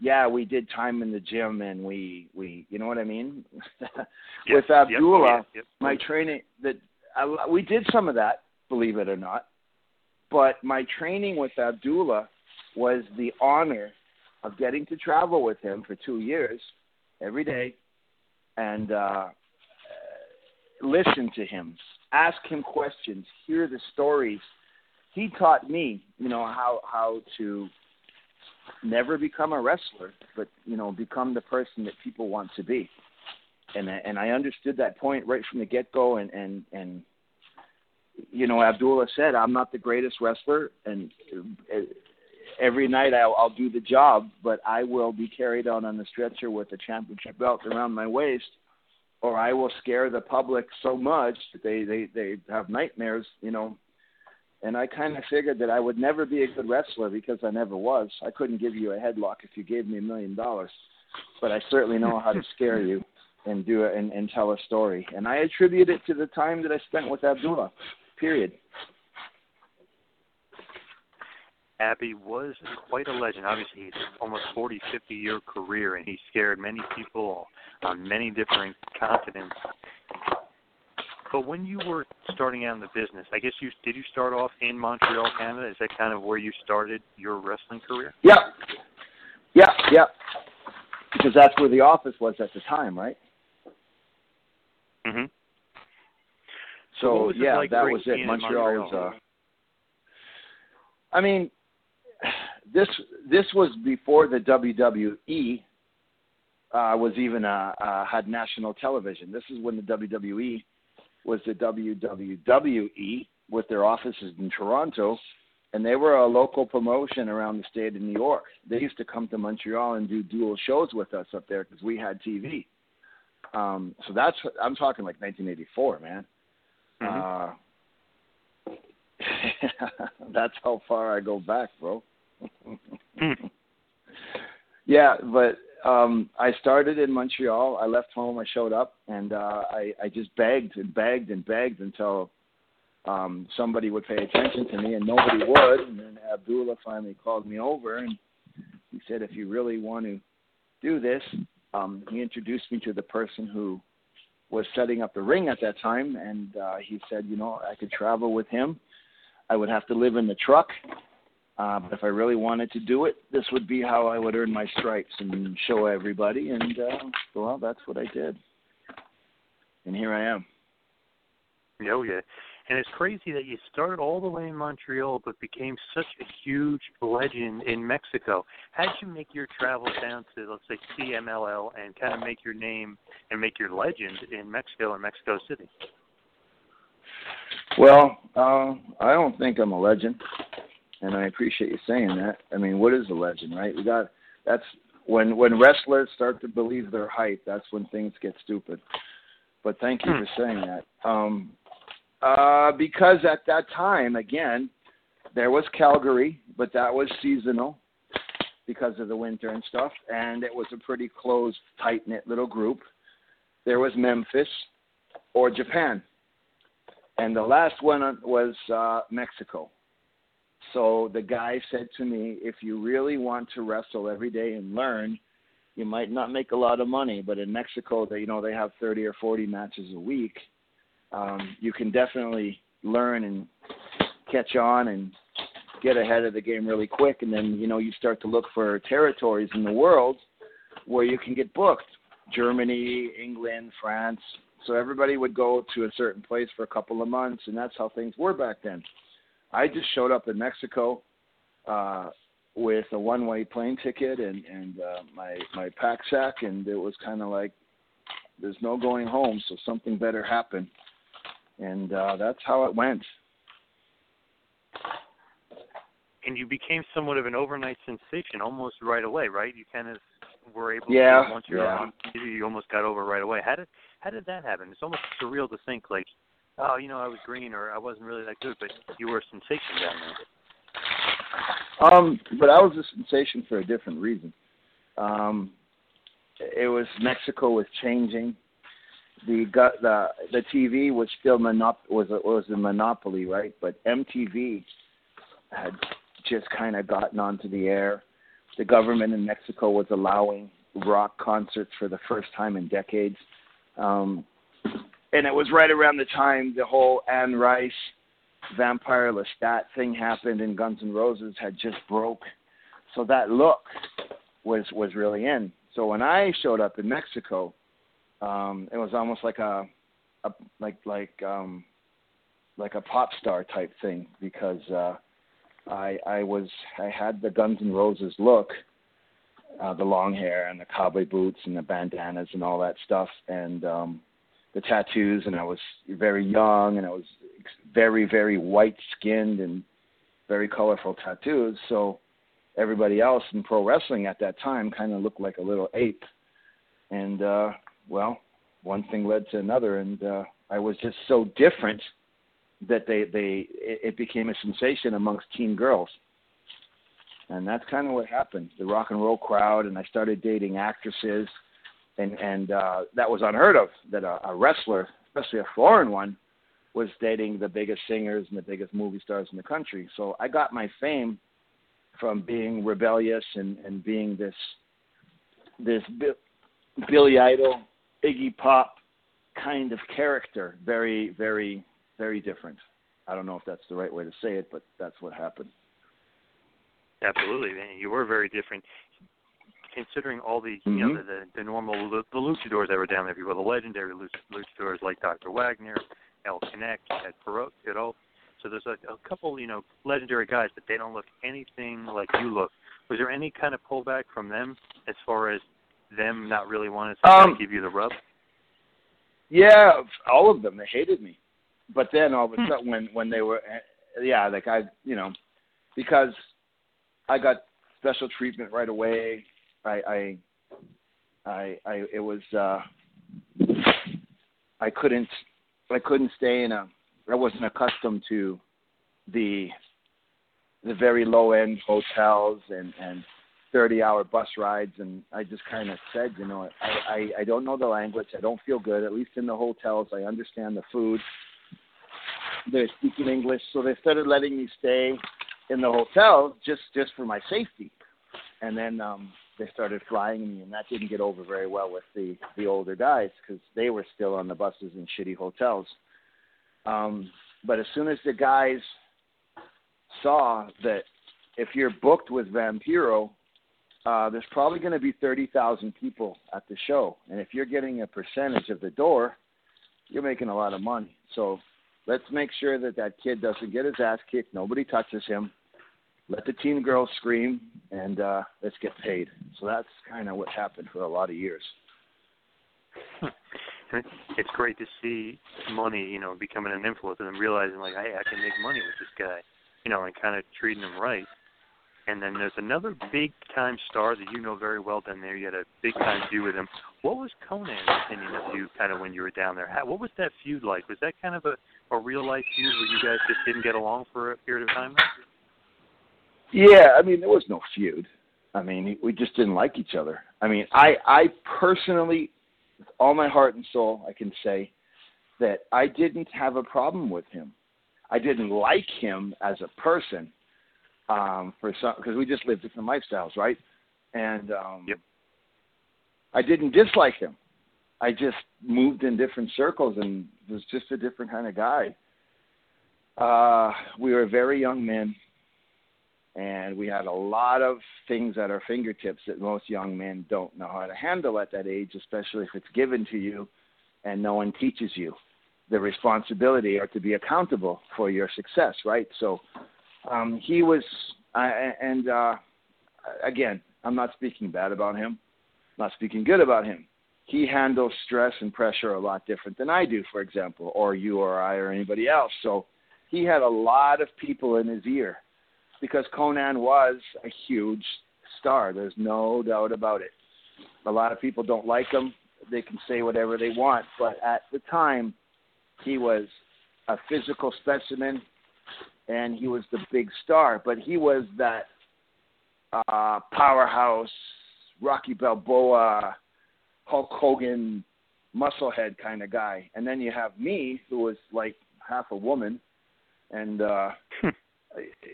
yeah, we did time in the gym and we we you know what I mean. With Abdullah, yep, yep. my training that I, we did some of that, believe it or not. But my training with Abdullah was the honor of getting to travel with him for two years, every day, and uh, listen to him, ask him questions, hear the stories. He taught me, you know, how how to never become a wrestler, but you know, become the person that people want to be. And and I understood that point right from the get go. And and and you know, Abdullah said, "I'm not the greatest wrestler, and uh, every night I'll, I'll do the job, but I will be carried out on the stretcher with a championship belt around my waist." Or I will scare the public so much that they they they have nightmares, you know, and I kind of figured that I would never be a good wrestler because I never was. I couldn't give you a headlock if you gave me a million dollars, but I certainly know how to scare you and do it and, and tell a story. And I attribute it to the time that I spent with Abdullah. Period. Abby was quite a legend. Obviously, he's almost 40, 50 year career, and he scared many people on many different continents. But when you were starting out in the business, I guess you did you start off in Montreal, Canada? Is that kind of where you started your wrestling career? Yeah. Yeah, yeah. Because that's where the office was at the time, right? Mm-hmm. So, it yeah, like that was it. Montreal, Montreal? was. Uh, I mean, this this was before the WWE uh, was even uh, uh, had national television. This is when the WWE was the WWE with their offices in Toronto, and they were a local promotion around the state of New York. They used to come to Montreal and do dual shows with us up there because we had TV. Um, so that's I'm talking like 1984, man. Uh, that's how far I go back, bro. yeah, but um I started in Montreal. I left home. I showed up, and uh, I I just begged and begged and begged until um somebody would pay attention to me, and nobody would. And then Abdullah finally called me over, and he said, "If you really want to do this," um, he introduced me to the person who was setting up the ring at that time, and uh, he said, "You know, I could travel with him. I would have to live in the truck." Uh, but if I really wanted to do it, this would be how I would earn my stripes and show everybody. And uh, well, that's what I did. And here I am. Oh yeah, and it's crazy that you started all the way in Montreal, but became such a huge legend in Mexico. How did you make your travels down to let's say CMLL and kind of make your name and make your legend in Mexico and Mexico City? Well, uh, I don't think I'm a legend, and I appreciate you saying that. I mean, what is a legend, right? We got that's when when wrestlers start to believe their hype. That's when things get stupid. But thank you for saying that. Um, uh, because at that time, again, there was Calgary, but that was seasonal because of the winter and stuff, and it was a pretty close, tight knit little group. There was Memphis or Japan, and the last one was uh, Mexico. So the guy said to me, if you really want to wrestle every day and learn, you might not make a lot of money, but in Mexico, they you know they have 30 or 40 matches a week. Um, you can definitely learn and catch on and get ahead of the game really quick, and then you know you start to look for territories in the world where you can get booked. Germany, England, France. So everybody would go to a certain place for a couple of months, and that's how things were back then. I just showed up in Mexico uh, with a one-way plane ticket and and uh, my my pack sack, and it was kind of like there's no going home, so something better happened, and uh, that's how it went. And you became somewhat of an overnight sensation almost right away, right? You kind of were able Yeah, to once you're yeah. on you almost got over right away. How did how did that happen? It's almost surreal to think like, oh, you know, I was green or I wasn't really that good, but you were a sensation down there. Um, but I was a sensation for a different reason. Um, it was Mexico was changing. The the the TV was still monop- was a, was a monopoly, right? But MTV had just kind of gotten onto the air. the government in Mexico was allowing rock concerts for the first time in decades. Um, and it was right around the time the whole Anne Rice Vampire Lestat thing happened and Guns N' Roses had just broke. So that look was was really in. So when I showed up in Mexico, um, it was almost like a, a like like um, like a pop star type thing because uh, I I was I had the Guns N' Roses look, uh, the long hair and the cowboy boots and the bandanas and all that stuff and um, the tattoos and I was very young and I was very very white skinned and very colorful tattoos. So everybody else in pro wrestling at that time kind of looked like a little ape. And uh well one thing led to another and uh I was just so different that they they it, it became a sensation amongst teen girls. And that's kind of what happened. The rock and roll crowd and I started dating actresses and and uh that was unheard of that a, a wrestler especially a foreign one was dating the biggest singers and the biggest movie stars in the country. So I got my fame from being rebellious and and being this this Billy Idol Iggy Pop kind of character. Very very very different. I don't know if that's the right way to say it but that's what happened. Absolutely, you were very different considering all the mm-hmm. you know the, the, the normal the, the luchadors that were down there, people, the legendary luchadors like Dr. Wagner, El Canek, Ed Perot, you know. So there's a, a couple you know legendary guys, but they don't look anything like you look. Was there any kind of pullback from them as far as them not really wanting to um, give you the rub? Yeah, all of them. They hated me, but then all of a Hmm. sudden when when they were, yeah, like I, you know, because I got special treatment right away. I I I, I it was uh I couldn't I couldn't stay in a I wasn't accustomed to the the very low end hotels and and 30 hour bus rides and I just kind of said, you know, I, I I don't know the language. I don't feel good at least in the hotels. I understand the food. They're speaking English, so they started letting me stay in the hotel just just for my safety. And then um they started flying me, and that didn't get over very well with the the older guys because they were still on the buses in shitty hotels. Um, but as soon as the guys saw that if you're booked with Vampiro, uh, there's probably going to be thirty thousand people at the show, and if you're getting a percentage of the door, you're making a lot of money. So let's make sure that that kid doesn't get his ass kicked. Nobody touches him let the teen girls scream and uh let's get paid. So that's kind of what happened for a lot of years. It's great to see money you know becoming an influence and realizing like hey i can make money with this guy you know and kind of treating him right. And then there's another big time star that you know very well down there. You had a big time feud with him. What was Konnan's opinion of you kind of when you were down there? How, what was that feud like? Was that kind of a a real life feud where you guys just didn't get along for a period of time Yeah, I mean there was no feud. I mean we just didn't like each other. I mean I I personally, with all my heart and soul, I can say that I didn't have a problem with him. I didn't like him as a person um, for some because we just lived different lifestyles, right? And um, yep. I didn't dislike him. I just moved in different circles and was just a different kind of guy. Uh, we were very young men and we had a lot of things at our fingertips that most young men don't know how to handle at that age, especially if it's given to you and no one teaches you the responsibility or to be accountable for your success, right? So um, he was, uh, and uh, again, I'm not speaking bad about him, I'm not speaking good about him. He handles stress and pressure a lot different than I do, for example, or you or I or anybody else. So he had a lot of people in his ear because Konnan was a huge star. There's no doubt about it. A lot of people don't like him. They can say whatever they want, but at the time, he was a physical specimen, and he was the big star. But he was that uh, powerhouse, Rocky Balboa, Hulk Hogan, musclehead kind of guy. And then you have me, who was like half a woman, and uh,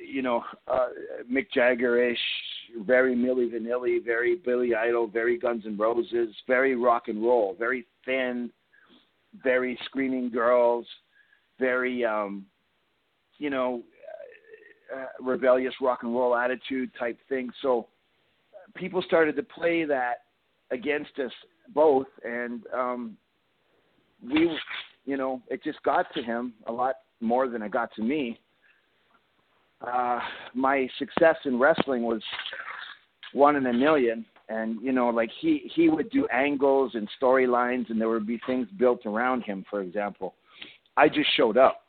you know, uh, Mick Jagger-ish, very Milli Vanilli, very Billy Idol, very Guns N' Roses, very rock and roll, very thin, very screaming girls, very um, you know, uh, rebellious rock and roll attitude type thing. So people started to play that against us both, and um, we, you know, it just got to him a lot more than it got to me. Uh, my success in wrestling was one in a million, and you know, like he he would do angles and storylines, and there would be things built around him. For example, I just showed up.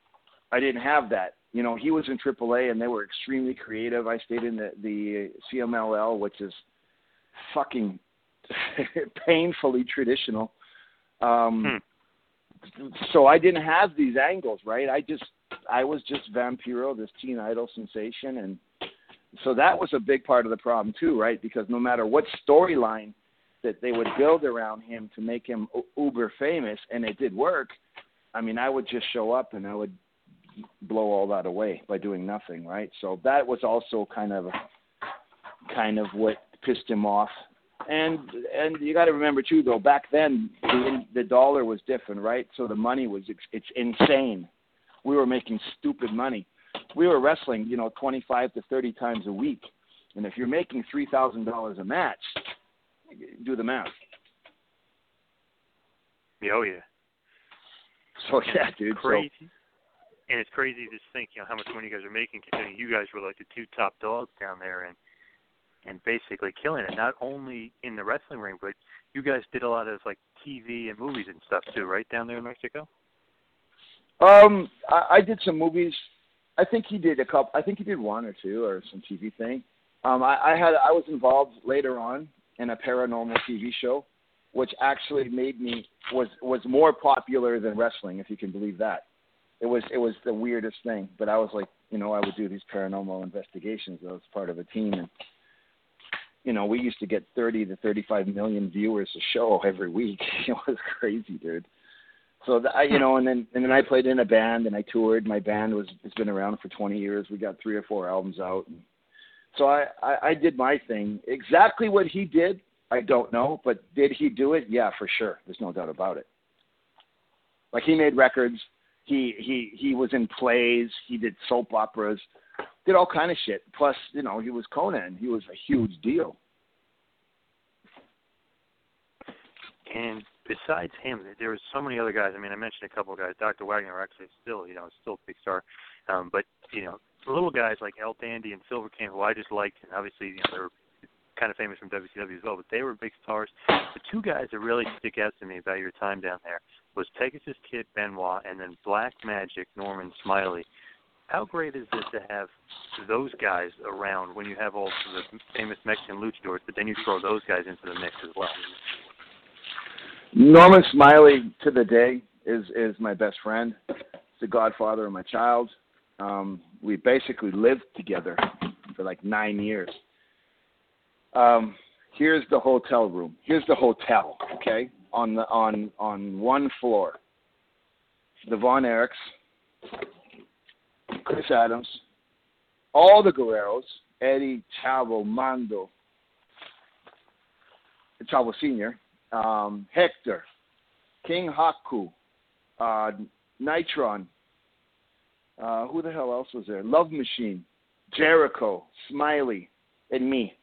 I didn't have that. You know, he was in AAA, and they were extremely creative. I stayed in the the CMLL, which is fucking painfully traditional. Um, hmm. So I didn't have these angles, right? I just I was just Vampiro, this teen idol sensation, and so that was a big part of the problem too, right? Because no matter what storyline that they would build around him to make him uber famous, and it did work. I mean, I would just show up and I would blow all that away by doing nothing, right? So that was also kind of kind of what pissed him off. And and you got to remember too, though, back then the the dollar was different, right? So the money was it's insane. We were making stupid money. We were wrestling, you know, 25 to 30 times a week, and if you're making three thousand dollars a match, do the math. Oh yeah. So yeah, dude. Crazy. So, and it's crazy to think, you know, how much money you guys are making, considering you guys were like the two top dogs down there, and and basically killing it. Not only in the wrestling ring, but you guys did a lot of like TV and movies and stuff too, right down there in Mexico. Um, I, I did some movies. I think he did a couple. I think he did one or two or some TV thing. Um, I, I had I was involved later on in a paranormal TV show, which actually made me was was more popular than wrestling, if you can believe that. It was it was the weirdest thing, but I was like, you know, I would do these paranormal investigations. I was part of a team, and you know, we used to get 30 to 35 million viewers a show every week. It was crazy, dude. So that, you know, and then and then I played in a band and I toured. My band was has been around for 20 years. We got three or four albums out. And so I, I I did my thing. Exactly what he did, I don't know, but did he do it? Yeah, for sure. There's no doubt about it. Like he made records. He he he was in plays. He did soap operas did all kind of shit. Plus, you know, he was Konnan. He was a huge deal. And besides him, there were so many other guys. I mean, I mentioned a couple of guys. Dr. Wagner actually still, you know, still a big star. Um, but you know, little guys like El Dandy and Silver King, who I just liked, and obviously, you know, they were kind of famous from WCW as well. But they were big stars. The two guys that really stick out to me about your time down there was Pegasus Kid Benoit and then Black Magic Norman Smiley how great is it to have those guys around when you have all the famous Mexican luchadors, but then you throw those guys into the mix as well? Norman Smiley to the day is is my best friend. He's the godfather of my child. Um, we basically lived together for like nine years. Um, here's the hotel room. Here's the hotel. Okay, on the on on one floor. The Von Erichs, Chris Adams, all the Guerreros, Eddie, Chavo, Mando, Chavo Sr., um, Hector, King Haku, uh, Nitron, uh, who the hell else was there? Love Machine, Jericho, Smiley, and me.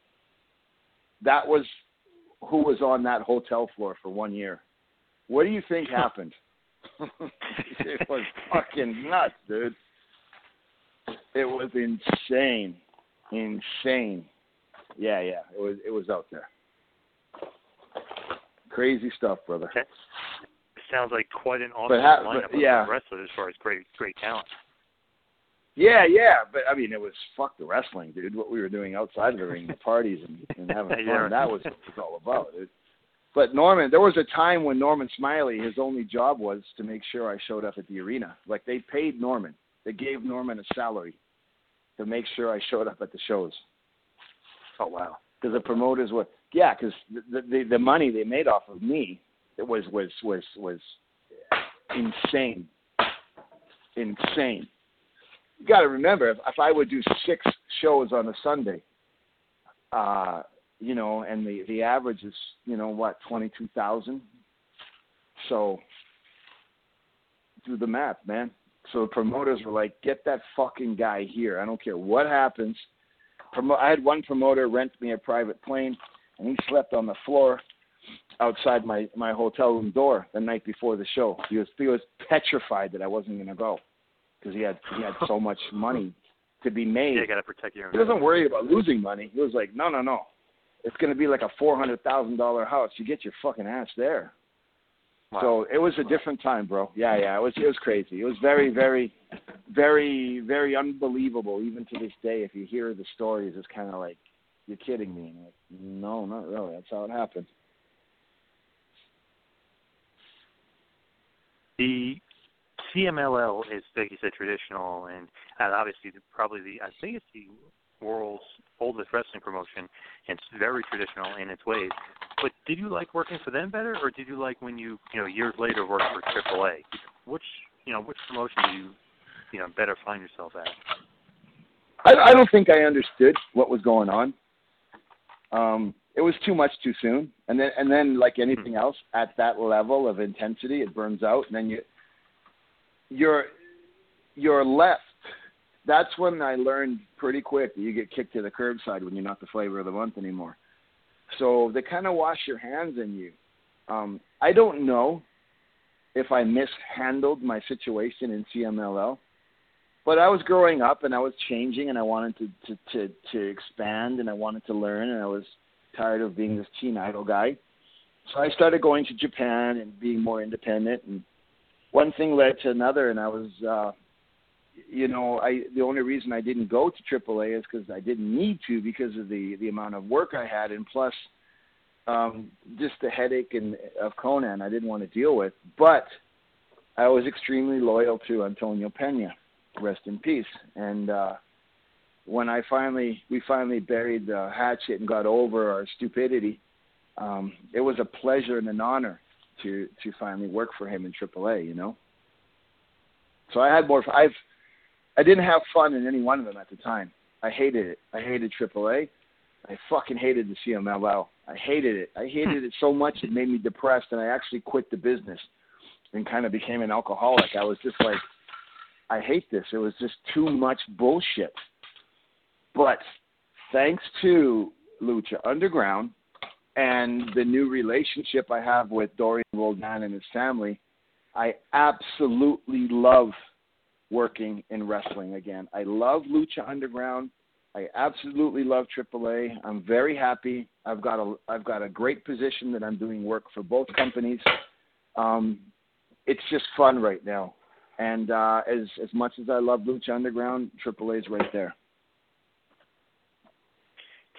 That was who was on that hotel floor for one year. What do you think happened? it was fucking nuts, dude. It was insane, insane. Yeah, yeah, it was it was out there. Crazy stuff, brother. Okay. Sounds like quite an awesome ha- lineup but, yeah. of wrestlers as far as great great talent. Yeah, yeah, but I mean, it was fuck the wrestling, dude. What we were doing outside of the ring, the parties and, and having fun. yeah. That was what it was all about. It, but Norman, there was a time when Norman Smiley, his only job was to make sure I showed up at the arena. Like they paid Norman they gave Norman a salary to make sure I showed up at the shows. Oh wow! Because the promoters were yeah, because the, the the money they made off of me it was was was was insane, insane. You got to remember, if, if I would do six shows on a Sunday, uh, you know, and the the average is you know what twenty two thousand. So do the math, man. So the promoters were like, "Get that fucking guy here. I don't care what happens." Promo- I had one promoter rent me a private plane, and he slept on the floor outside my my hotel room door the night before the show. He was he was petrified that I wasn't going to go because he had he had so much money to be made. Yeah, you got to protect your. He doesn't worry about losing money. He was like, no, no, no. It's going to be like a four hundred thousand dollar house. You get your fucking ass there. Wow. So it was a different time, bro. Yeah, yeah. It was it was crazy. It was very, very, very, very unbelievable. Even to this day, if you hear the stories, it's kind of like you're kidding me. Like, no, not really. That's how it happened. The CMLL is, like you said, traditional, and, and obviously the, probably the I think it's the world's oldest wrestling promotion, and it's very traditional in its ways. But did you like working for them better, or did you like when you you know years later worked for AAA? Which you know which promotion do you you know better find yourself at? I, I don't think I understood what was going on. Um, it was too much too soon, and then and then like anything else, at that level of intensity, it burns out, and then you you're you're left. That's when I learned pretty quick that you get kicked to the curbside when you're not the flavor of the month anymore. So they kind of wash your hands in you. Um, I don't know if I mishandled my situation in CMLL, but I was growing up and I was changing and I wanted to to to, to expand and I wanted to learn and I was tired of being this teen idol guy. So I started going to Japan and being more independent and one thing led to another, and I was, uh, you know, I the only reason I didn't go to AAA is because I didn't need to because of the the amount of work I had, and plus, um, just the headache and of Konnan I didn't want to deal with. But I was extremely loyal to Antonio Pena, rest in peace. And uh, when I finally we finally buried the hatchet and got over our stupidity, um, it was a pleasure and an honor to to finally work for him in AAA. You know. So I had more. I've I didn't have fun in any one of them at the time. I hated it. I hated AAA. I fucking hated the CMLL. I hated it. I hated hmm. it so much it made me depressed, and I actually quit the business and kind of became an alcoholic. I was just like, I hate this. It was just too much bullshit. But thanks to Lucha Underground and the new relationship I have with Dorian Roldan and his family, I absolutely love working in wrestling again. I love Lucha Underground. I absolutely love AAA. I'm very happy. I've got a I've got a great position that I'm doing work for both companies. Um, it's just fun right now, and uh, as as much as I love Lucha Underground, AAA is right there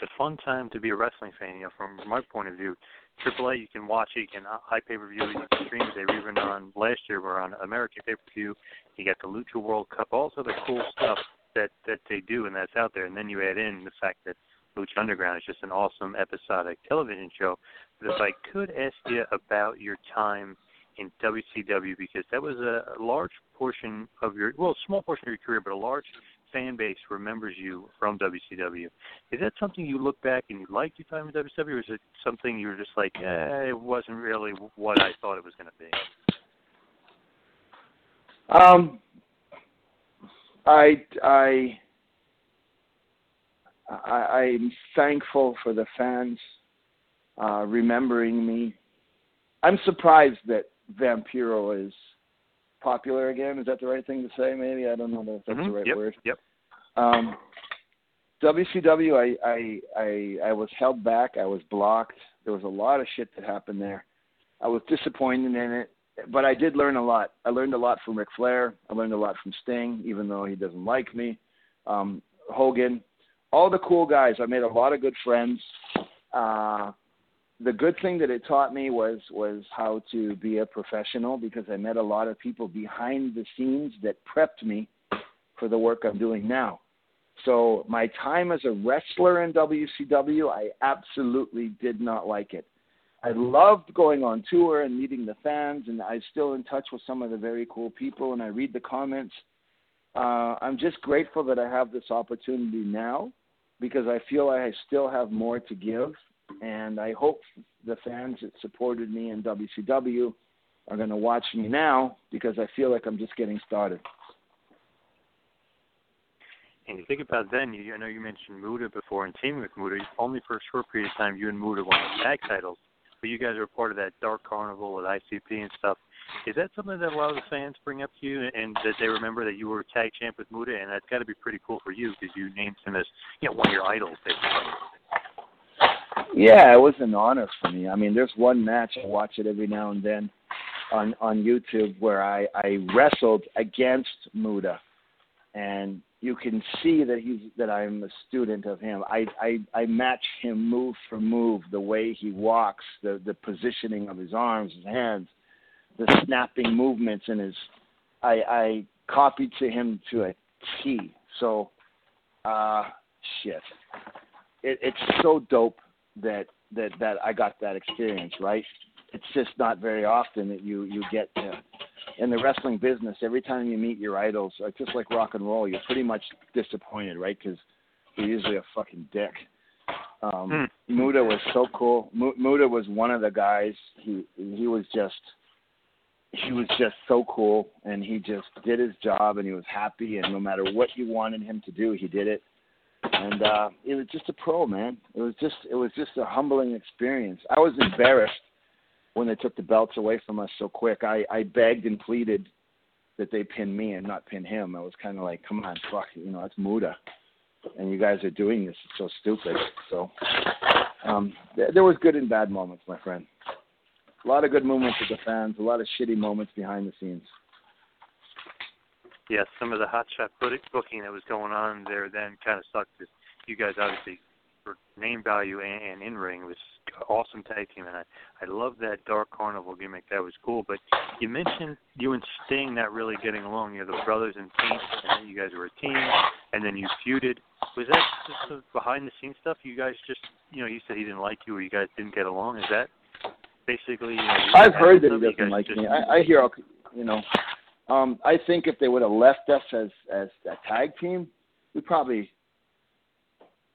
it's a fun time to be a wrestling fan. You know, from my point of view, AAA you can watch it, you can high pay per view, you can stream it. They were even on last year. We're on American pay per view. You got the Lucha World Cup, all the cool stuff that that they do and that's out there. And then you add in the fact that Lucha Underground is just an awesome episodic television show. But if I could ask you about your time in WCW because that was a large portion of your well, small portion of your career, but a large fan base remembers you from WCW. Is that something you look back and you liked your time in WCW, or is it something you were just like, eh, it wasn't really what I thought it was going to be? Um, I I I, I'm thankful for the fans uh, remembering me. I'm surprised that Vampiro is popular again. Is that the right thing to say? Maybe I don't know if that's mm-hmm. the right yep. word. Yep. Um, WCW, I, I I I was held back. I was blocked. There was a lot of shit that happened there. I was disappointed in it, but I did learn a lot. I learned a lot from Ric Flair. I learned a lot from Sting, even though he doesn't like me. Um, Hogan, all the cool guys. I made a lot of good friends. Uh, the good thing that it taught me was was how to be a professional because I met a lot of people behind the scenes that prepped me for the work I'm doing now. So my time as a wrestler in WCW, I absolutely did not like it. I loved going on tour and meeting the fans, and I'm still in touch with some of the very cool people, and I read the comments. Uh, I'm just grateful that I have this opportunity now because I feel I still have more to give, and I hope the fans that supported me in WCW are going to watch me now because I feel like I'm just getting started. And you think about then, you, I know you mentioned Muta before and teaming with Muta. Only for a short period of time, you and Muta won the tag titles, but you guys are part of that Dark Carnival with ICP and stuff. Is that something that a lot of the fans bring up to you, and that they remember that you were tag champ with Muta, and that's got to be pretty cool for you because you named him as you know one of your idols, basically. Yeah, it was an honor for me. I mean, there's one match I watch it every now and then on on YouTube where I I wrestled against Muta, and you can see that he's that I'm a student of him. I I I match him move for move, the way he walks, the the positioning of his arms, his hands, the snapping movements, and his I I copied to him to a T. So, uh, shit, it, it's so dope that that that I got that experience. Right? It's just not very often that you you get to in the wrestling business, every time you meet your idols, like just like rock and roll, you're pretty much disappointed, right? Because they're usually a fucking dick. Um, mm. Muta was so cool. M- Muta was one of the guys. He he was just he was just so cool, and he just did his job, and he was happy. And no matter what you wanted him to do, he did it. And uh, it was just a pro, man. It was just it was just a humbling experience. I was embarrassed when they took the belts away from us so quick, I, I begged and pleaded that they pin me and not pin him. I was kind of like, come on, fuck, you know, that's Muta, and you guys are doing this. It's so stupid. So um, th- there was good and bad moments, my friend. A lot of good moments with the fans, a lot of shitty moments behind the scenes. Yes, yeah, some of the hotshot booking that was going on there then kind of sucked. You guys obviously for name value and, and in ring was awesome tag team, and I I love that Dark Carnival gimmick. That was cool. But you mentioned you and Sting not really getting along. You're the brothers in paint, and then you guys were a team, and then you feuded. Was that just the behind the scenes stuff? You guys just you know you said he didn't like you, or you guys didn't get along. Is that basically? You know, I've heard that he doesn't like just, me. I, I hear you know. Um, I think if they would have left us as as a tag team, we probably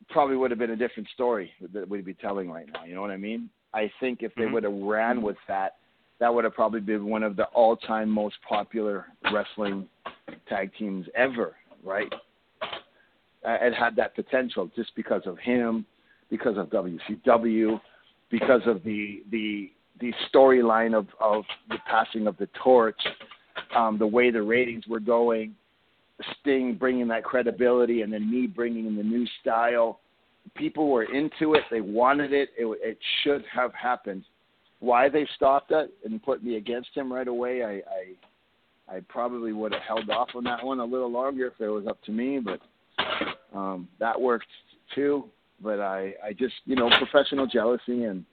probably would have been a different story that we'd be telling right now. You know what I mean? I think if they mm-hmm. would have ran with that, that would have probably been one of the all-time most popular wrestling tag teams ever, right? It had that potential just because of him, because of WCW, because of the the the storyline of of the passing of the torch, um, the way the ratings were going, Sting bringing that credibility, and then me bringing in the new style. People were into it. They wanted it. It, it should have happened. Why they stopped it and put me against him right away, I, I, I probably would have held off on that one a little longer if it was up to me. But um, that worked too. But I, I just, you know, professional jealousy and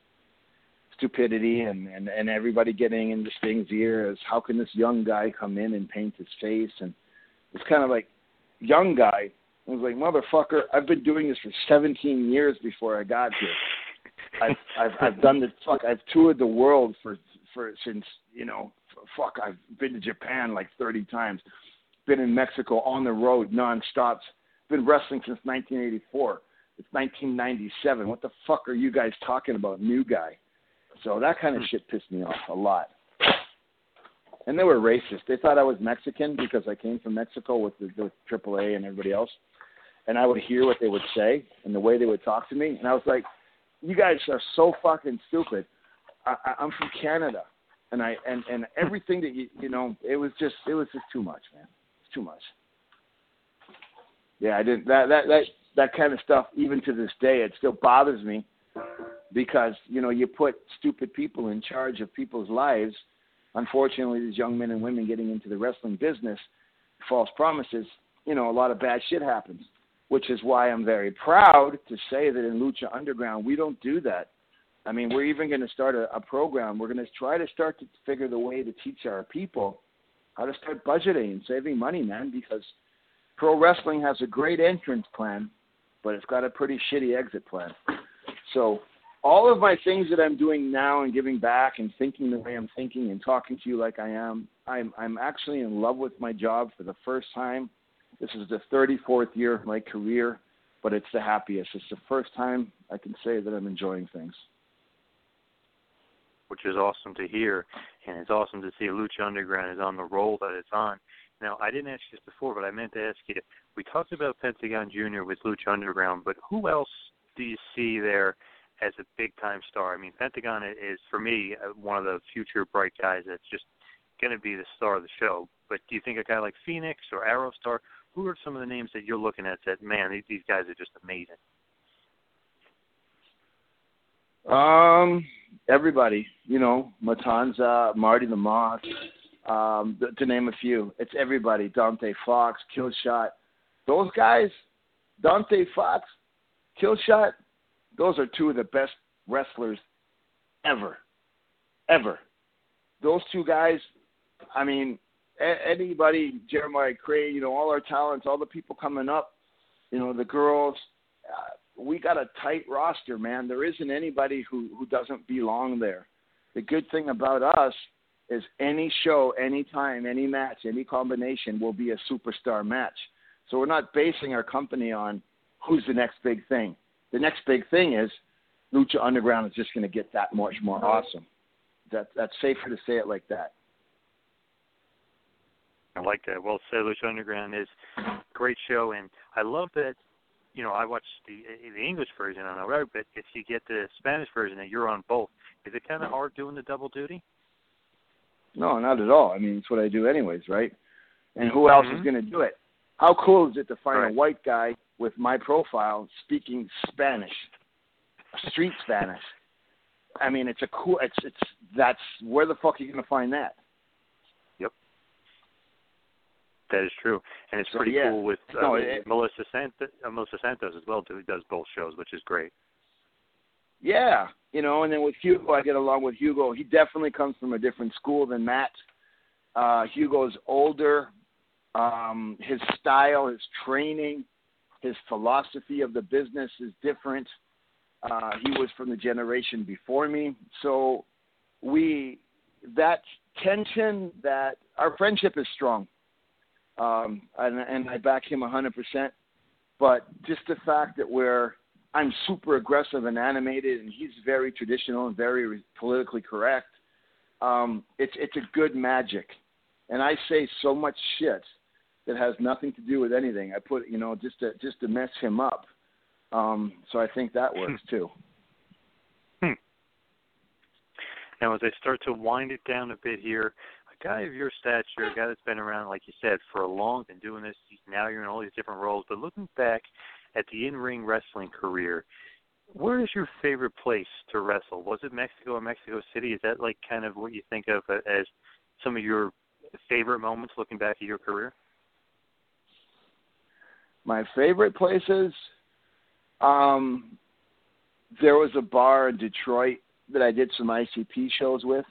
stupidity and, and, and everybody getting into Sting's ear as how can this young guy come in and paint his face and it's kind of like young guy. I was like, motherfucker, I've been doing this for 17 years before I got here. I've I've I've done the fuck. I've toured the world for for since you know fuck. I've been to Japan like 30 times. Been in Mexico on the road nonstop. Been wrestling since 1984. It's 1997. What the fuck are you guys talking about, new guy? So that kind of hmm. shit pissed me off a lot and they were racist. They thought I was Mexican because I came from Mexico with the with AAA and everybody else, and I would hear what they would say and the way they would talk to me, and I was like, "You guys are so fucking stupid." I, I, I'm from Canada, and I and and everything that you you know, it was just it was just too much, man. It's too much. Yeah, I didn't that that that that kind of stuff. Even to this day, it still bothers me because you know you put stupid people in charge of people's lives unfortunately, these young men and women getting into the wrestling business, false promises, you know, a lot of bad shit happens. Which is why I'm very proud to say that in Lucha Underground we don't do that. I mean, we're even going to start a, a program. We're going to try to start to figure the way to teach our people how to start budgeting and saving money, man, because pro wrestling has a great entrance plan, but it's got a pretty shitty exit plan. So all of my things that I'm doing now and giving back and thinking the way I'm thinking and talking to you like I am, I'm I'm actually in love with my job for the first time. This is the 34th year of my career. but it's the happiest. It's the first time I can say that I'm enjoying things. Which is awesome to hear, and it's awesome to see Lucha Underground is on the roll that it's on. Now, I didn't ask you this before, but I meant to ask you. We talked about Pentagon Jr. with Lucha Underground, but who else do you see there as a big time star? I mean, Pentagon is for me uh, one of the future bright guys that's just going to be the star of the show. But do you think a guy like Fenix or Aerostar? Who are some of the names that you're looking at that man, these, these guys are just amazing? Um, everybody, you know, Matanza, Marty the Moth, um, to name a few. It's everybody. Dante Fox, Killshot. Those guys, Dante Fox, Killshot, those are two of the best wrestlers ever. Ever. Those two guys, I mean, a- anybody, Jeremiah Crane, you know, all our talents, all the people coming up, you know, the girls, uh, we got a tight roster, man. There isn't anybody who, who doesn't belong there. The good thing about us is any show, any time, any match, any combination will be a superstar match. So we're not basing our company on who's the next big thing. The next big thing is Lucha Underground is just going to get that much more awesome. That that's safer to say it like that. I like that. Well, said Lucha Underground is a great show, and I love that. You know, I watched the the English version on know, but if you get the Spanish version, and you're on both, is it kind of hard doing the double duty? No, not at all. I mean, it's what I do anyways, right? And who else mm-hmm. is going to do it? How cool is it to find right. a white guy with my profile speaking Spanish, street Spanish? I mean, it's a cool. It's it's that's where the fuck are you going to find that? Yep, that is true, and it's so, pretty yeah. cool with uh, no, it, Melissa Santos. Uh, Melissa Santos as well, who does both shows, which is great. Yeah, you know, and then with Hugo, I get along with Hugo. He definitely comes from a different school than Matt. Uh, Hugo's older. Um, his style, his training, his philosophy of the business is different. Uh, he was from the generation before me, so we that tension, that our friendship is strong, um, and, and I back him hundred percent. But just the fact that we're I'm super aggressive and animated, and he's very traditional and very politically correct. Um, it's it's a good magic, and I say so much shit that has nothing to do with anything. I put you know just to just to mess him up. Um, so I think that works too. Hmm. Now, as I start to wind it down a bit here, a guy of your stature, a guy that's been around, like you said, for a long, been doing this. Now you're in all these different roles, but looking back at the in-ring wrestling career, where is your favorite place to wrestle? Was it Mexico or Mexico City? Is that like kind of what you think of as some of your favorite moments looking back at your career? My favorite places, um, there was a bar in Detroit that I did some ICP shows with,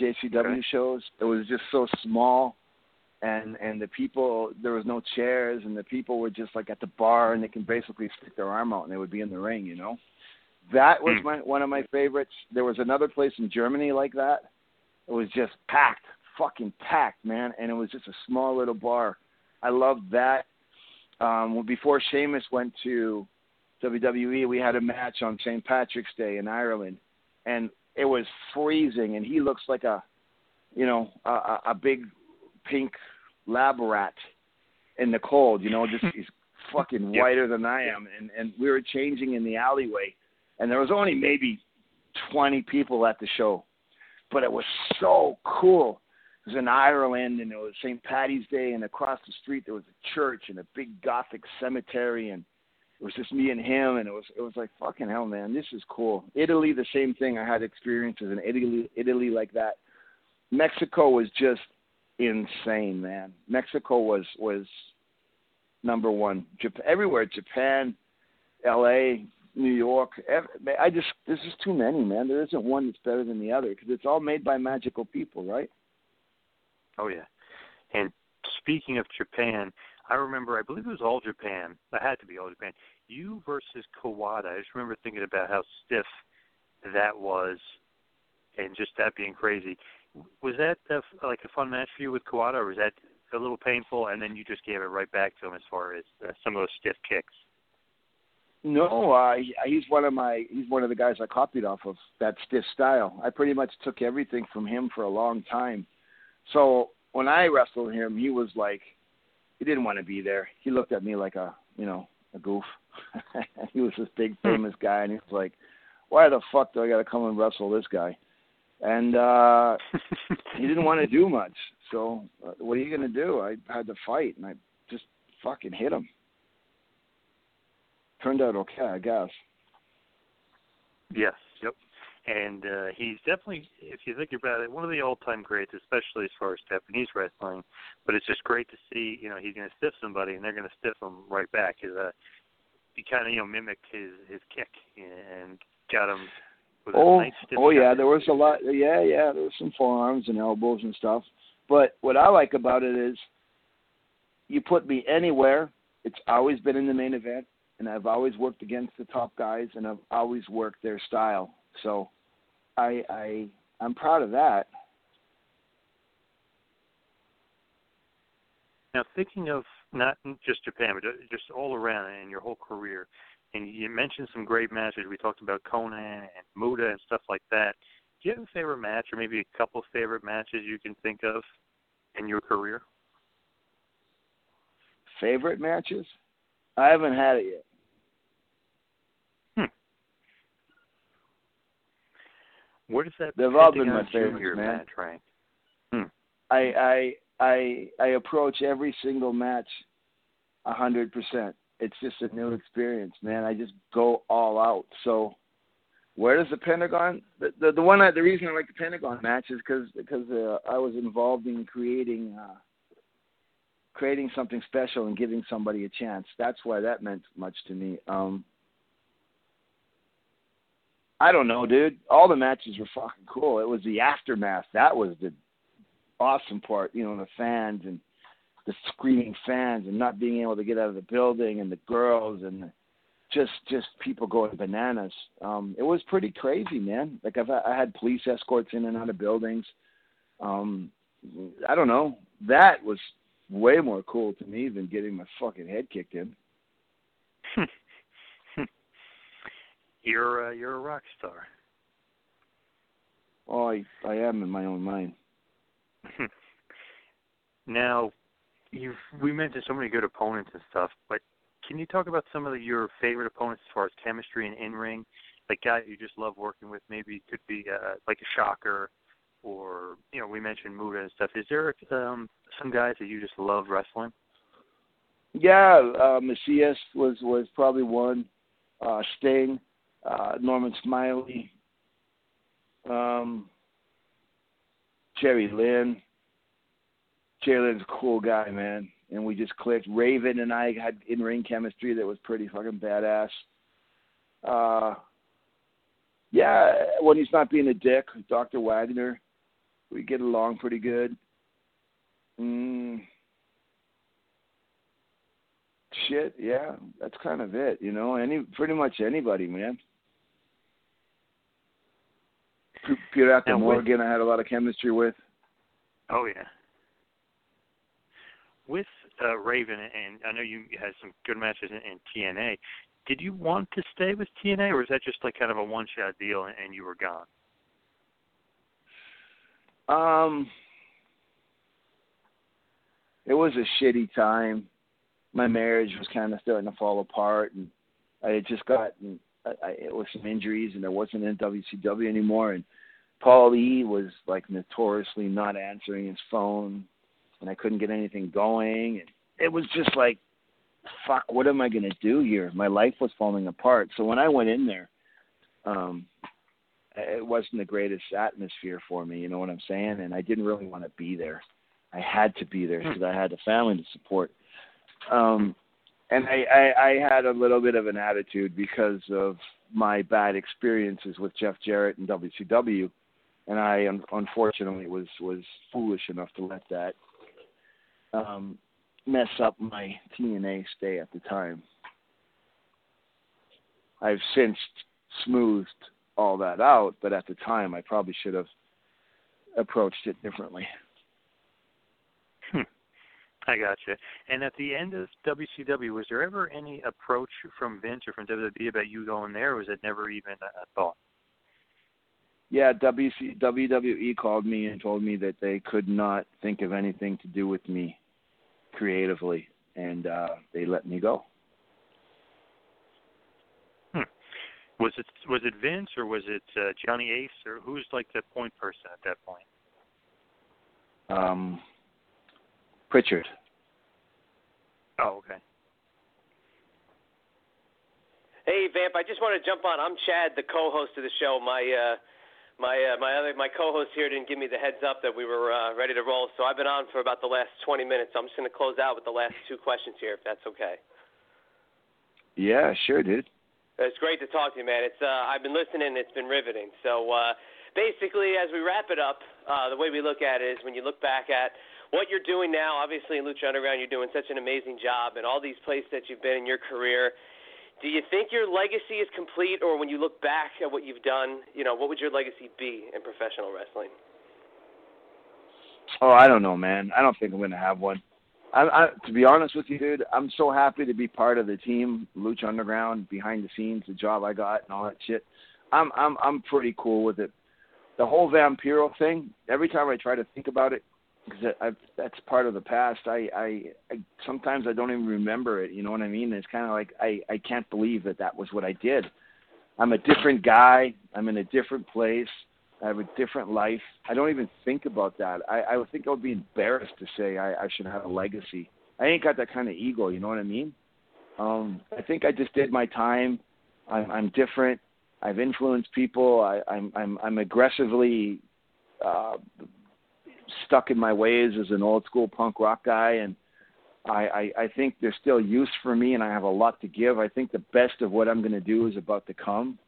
JCW okay. shows. It was just so small and and the people there was no chairs and the people were just like at the bar and they can basically stick their arm out and they would be in the ring you know that was mm. my one of my favorites there was another place in germany like that it was just packed fucking packed man and it was just a small little bar i loved that um before Sheamus went to WWE we had a match on St. Patrick's Day in Ireland and it was freezing and he looks like a you know a, a big pink lab rat in the cold. You know, just he's fucking whiter than I am, and and we were changing in the alleyway, and there was only maybe twenty people at the show, but it was so cool. Was in Ireland, and it was St. Patty's Day, and across the street there was a church and a big Gothic cemetery, and it was just me and him, and it was it was like fucking hell, man, this is cool. Italy, the same thing. I had experiences in Italy, Italy like that. Mexico was just insane, man. Mexico was was number one. Japan, everywhere, Japan, L.A., New York. I just this is too many, man. There isn't one that's better than the other because it's all made by magical people, right? Oh yeah. And speaking of Japan, I remember I believe it was All Japan. It had to be All Japan. You versus Kawada. I just remember thinking about how stiff that was, and just that being crazy was that a, like a fun match for you with Kawada, or was that a little painful, and then you just gave it right back to him as far as uh, some of those stiff kicks? No, uh, he's one of my he's one of the guys I copied off of that stiff style. I pretty much took everything from him for a long time. So when I wrestled him, he was like he didn't want to be there. He looked at me like a you know a goof. he was this big famous guy, and he was like, "Why the fuck do I got to come and wrestle this guy?" And uh he didn't want to do much. So uh, what are you gonna do? I had to fight, and I just fucking hit him. Turned out okay, I guess. Yes, yep. And uh, he's definitely, if you think about it, one of the all-time greats, especially as far as Japanese wrestling. But it's just great to see, you know, he's going to stiff somebody, and they're going to stiff him right back. Is uh, he kind of, you know, mimicked his his kick and got him with Oh, a nice oh yeah, there was a lot. Yeah, yeah, there was some forearms and elbows and stuff. But what I like about it is, you put me anywhere. It's always been in the main event, and I've always worked against the top guys, and I've always worked their style. So, I I I'm proud of that. Now, thinking of not just Japan, but just all around in your whole career, and you mentioned some great matches. We talked about Konnan and Muta and stuff like that. Do you have a favorite match, or maybe a couple of favorite matches you can think of in your career? Favorite matches? I haven't had it yet. Where does that They've all been my favorites, Junior man. match rank? Hmm. I I I I approach every single match a hundred percent. It's just a new experience, man. I just go all out. So where does the Pentagon? The the, the one I, the reason I like the Pentagon match is because because uh, I was involved in creating uh, creating something special and giving somebody a chance. That's why that meant much to me. Um, I don't know, dude. All the matches were fucking cool. It was the aftermath. That was the awesome part. You know, the fans and the screaming fans and not being able to get out of the building and the girls and the, just just people going bananas. Um, it was pretty crazy, man. Like I've I had police escorts in and out of buildings. Um, I don't know. That was way more cool to me than getting my fucking head kicked in. You're uh, you're a rock star. Oh, I I am in my own mind. now, you've we mentioned so many good opponents and stuff, but can you talk about some of the, your favorite opponents as far as chemistry and in ring? Like guys you just love working with. Maybe it could be uh, like a Shocker, or you know we mentioned Muta and stuff. Is there um, some guys that you just love wrestling? Yeah, uh, Macias was was probably one. Uh, Sting, uh, Norman Smiley, um, Jerry Lynn. Jerry Lynn's a cool guy, man, and we just clicked. Raven and I had in ring chemistry that was pretty fucking badass. Uh, yeah, when he's not being a dick, Doctor Wagner, we get along pretty good. Mm, shit, yeah, that's kind of it. You know, any pretty much anybody, man. Peter with- Morgan, I had a lot of chemistry with. Oh yeah. With uh, Raven, and I know you had some good matches in, in TNA. Did you want to stay with TNA, or was that just like kind of a one-shot deal and, and you were gone? Um, it was a shitty time. My marriage was kind of starting to fall apart, and I had just gotten I, I, it was some injuries, and there wasn't in WCW anymore. And Paul E was like notoriously not answering his phone, and I couldn't get anything going. And it was just like, fuck, what am I gonna do here? My life was falling apart. So when I went in there, um, it wasn't the greatest atmosphere for me. You know what I'm saying? And I didn't really want to be there. I had to be there because I had a family to support. Um, and I, I, I had a little bit of an attitude because of my bad experiences with Jeff Jarrett and WCW, and I un- unfortunately was was foolish enough to let that um, mess up my TNA stay at the time. I've since smoothed all that out, but at the time I probably should have approached it differently. I got you. And at the end of WCW, was there ever any approach from Vince or from WWE about you going there, or was it never even a thought? Yeah, WC, WWE called me and told me that they could not think of anything to do with me creatively, and uh, they let me go. Hmm. Was it was it Vince or was it uh, Johnny Ace or who's like the point person at that point? Um, Prichard. Oh, okay. Hey, Vamp, I just want to jump on. I'm Chad, the co-host of the show. My uh, my uh, my other my co-host here didn't give me the heads up that we were uh, ready to roll, so I've been on for about the last 20 minutes. I'm just going to close out with the last two questions here, if that's okay. Yeah, sure, dude. It's great to talk to you, man. It's uh, I've been listening. It's been riveting. So uh, basically, as we wrap it up, uh, the way we look at it is when you look back at what you're doing now, obviously in Lucha Underground, you're doing such an amazing job, and all these places that you've been in your career. Do you think your legacy is complete, or when you look back at what you've done, you know, what would your legacy be in professional wrestling? Oh, I don't know, man. I don't think I'm gonna have one. I, I, to be honest with you, dude, I'm so happy to be part of the team, Lucha Underground, behind the scenes, the job I got, and all that shit. I'm I'm I'm pretty cool with it. The whole Vampiro thing. Every time I try to think about it, because that's part of the past. I, I, I sometimes I don't even remember it. You know what I mean? It's kind of like I, I can't believe that that was what I did. I'm a different guy. I'm in a different place. I have a different life. I don't even think about that. I, I would think I would be embarrassed to say I, I should have a legacy. I ain't got that kind of ego. You know what I mean? Um, I think I just did my time. I'm, I'm different. I've influenced people. I, I'm, I'm, I'm aggressively uh, stuck in my ways as an old school punk rock guy and I, I, I think there's still use for me and I have a lot to give. I think the best of what I'm gonna do is about to come.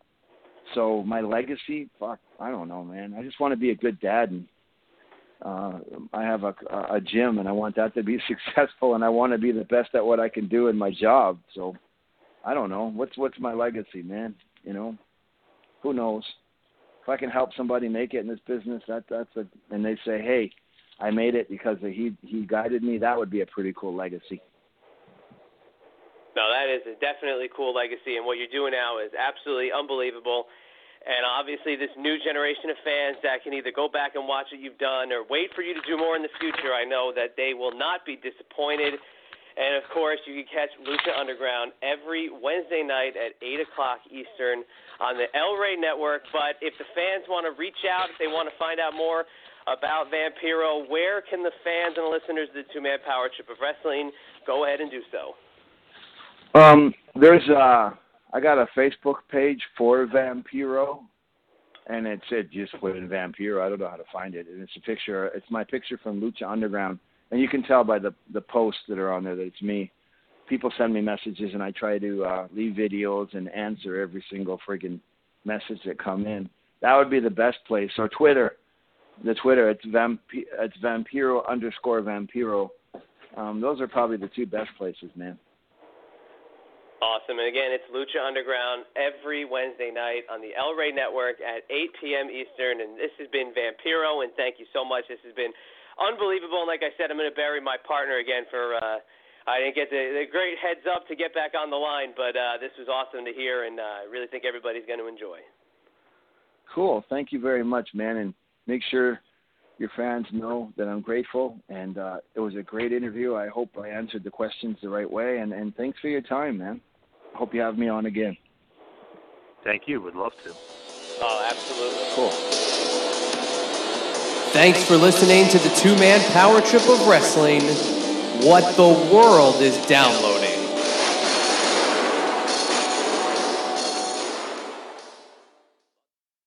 So my legacy, fuck, I don't know, man. I just want to be a good dad and uh I have a a gym and I want that to be successful and I want to be the best at what I can do in my job. So I don't know. What's what's my legacy, man? You know? Who knows? if I can help somebody make it in this business, that that's a and they say, hey, I made it because he he guided me. That would be a pretty cool legacy. No, that is a definitely cool legacy, and what you're doing now is absolutely unbelievable. And obviously, this new generation of fans that can either go back and watch what you've done or wait for you to do more in the future, I know that they will not be disappointed. And of course, you can catch Lucha Underground every Wednesday night at 8 o'clock Eastern on the El Rey Network. But if the fans want to reach out, if they want to find out more about Vampiro, where can the fans and listeners of the Two Man Power Trip of Wrestling go ahead and do so? Um, there's uh, I got a Facebook page for Vampiro, and it said just put in Vampiro. I don't know how to find it, and it's a picture. It's my picture from Lucha Underground, and you can tell by the the posts that are on there that it's me people send me messages and I try to uh, leave videos and answer every single friggin' message that come in. That would be the best place. Or Twitter, the Twitter, it's Vamp, it's Vampiro underscore Vampiro. Um, those are probably the two best places, man. Awesome. And again, it's Lucha Underground every Wednesday night on the El Rey Network at 8 p.m. Eastern. And this has been Vampiro, and thank you so much. This has been unbelievable. And like I said, I'm going to bury my partner again for. Uh, I didn't get the, the great heads up to get back on the line, but uh, this was awesome to hear, and uh, I really think everybody's going to enjoy. Cool. Thank you very much, man, and make sure your fans know that I'm grateful. And uh, it was a great interview. I hope I answered the questions the right way, and, and thanks for your time, man. Hope you have me on again. Thank you. Would love to. Oh, absolutely. Cool. Thanks for listening to the two man power trip of wrestling what the world is downloading.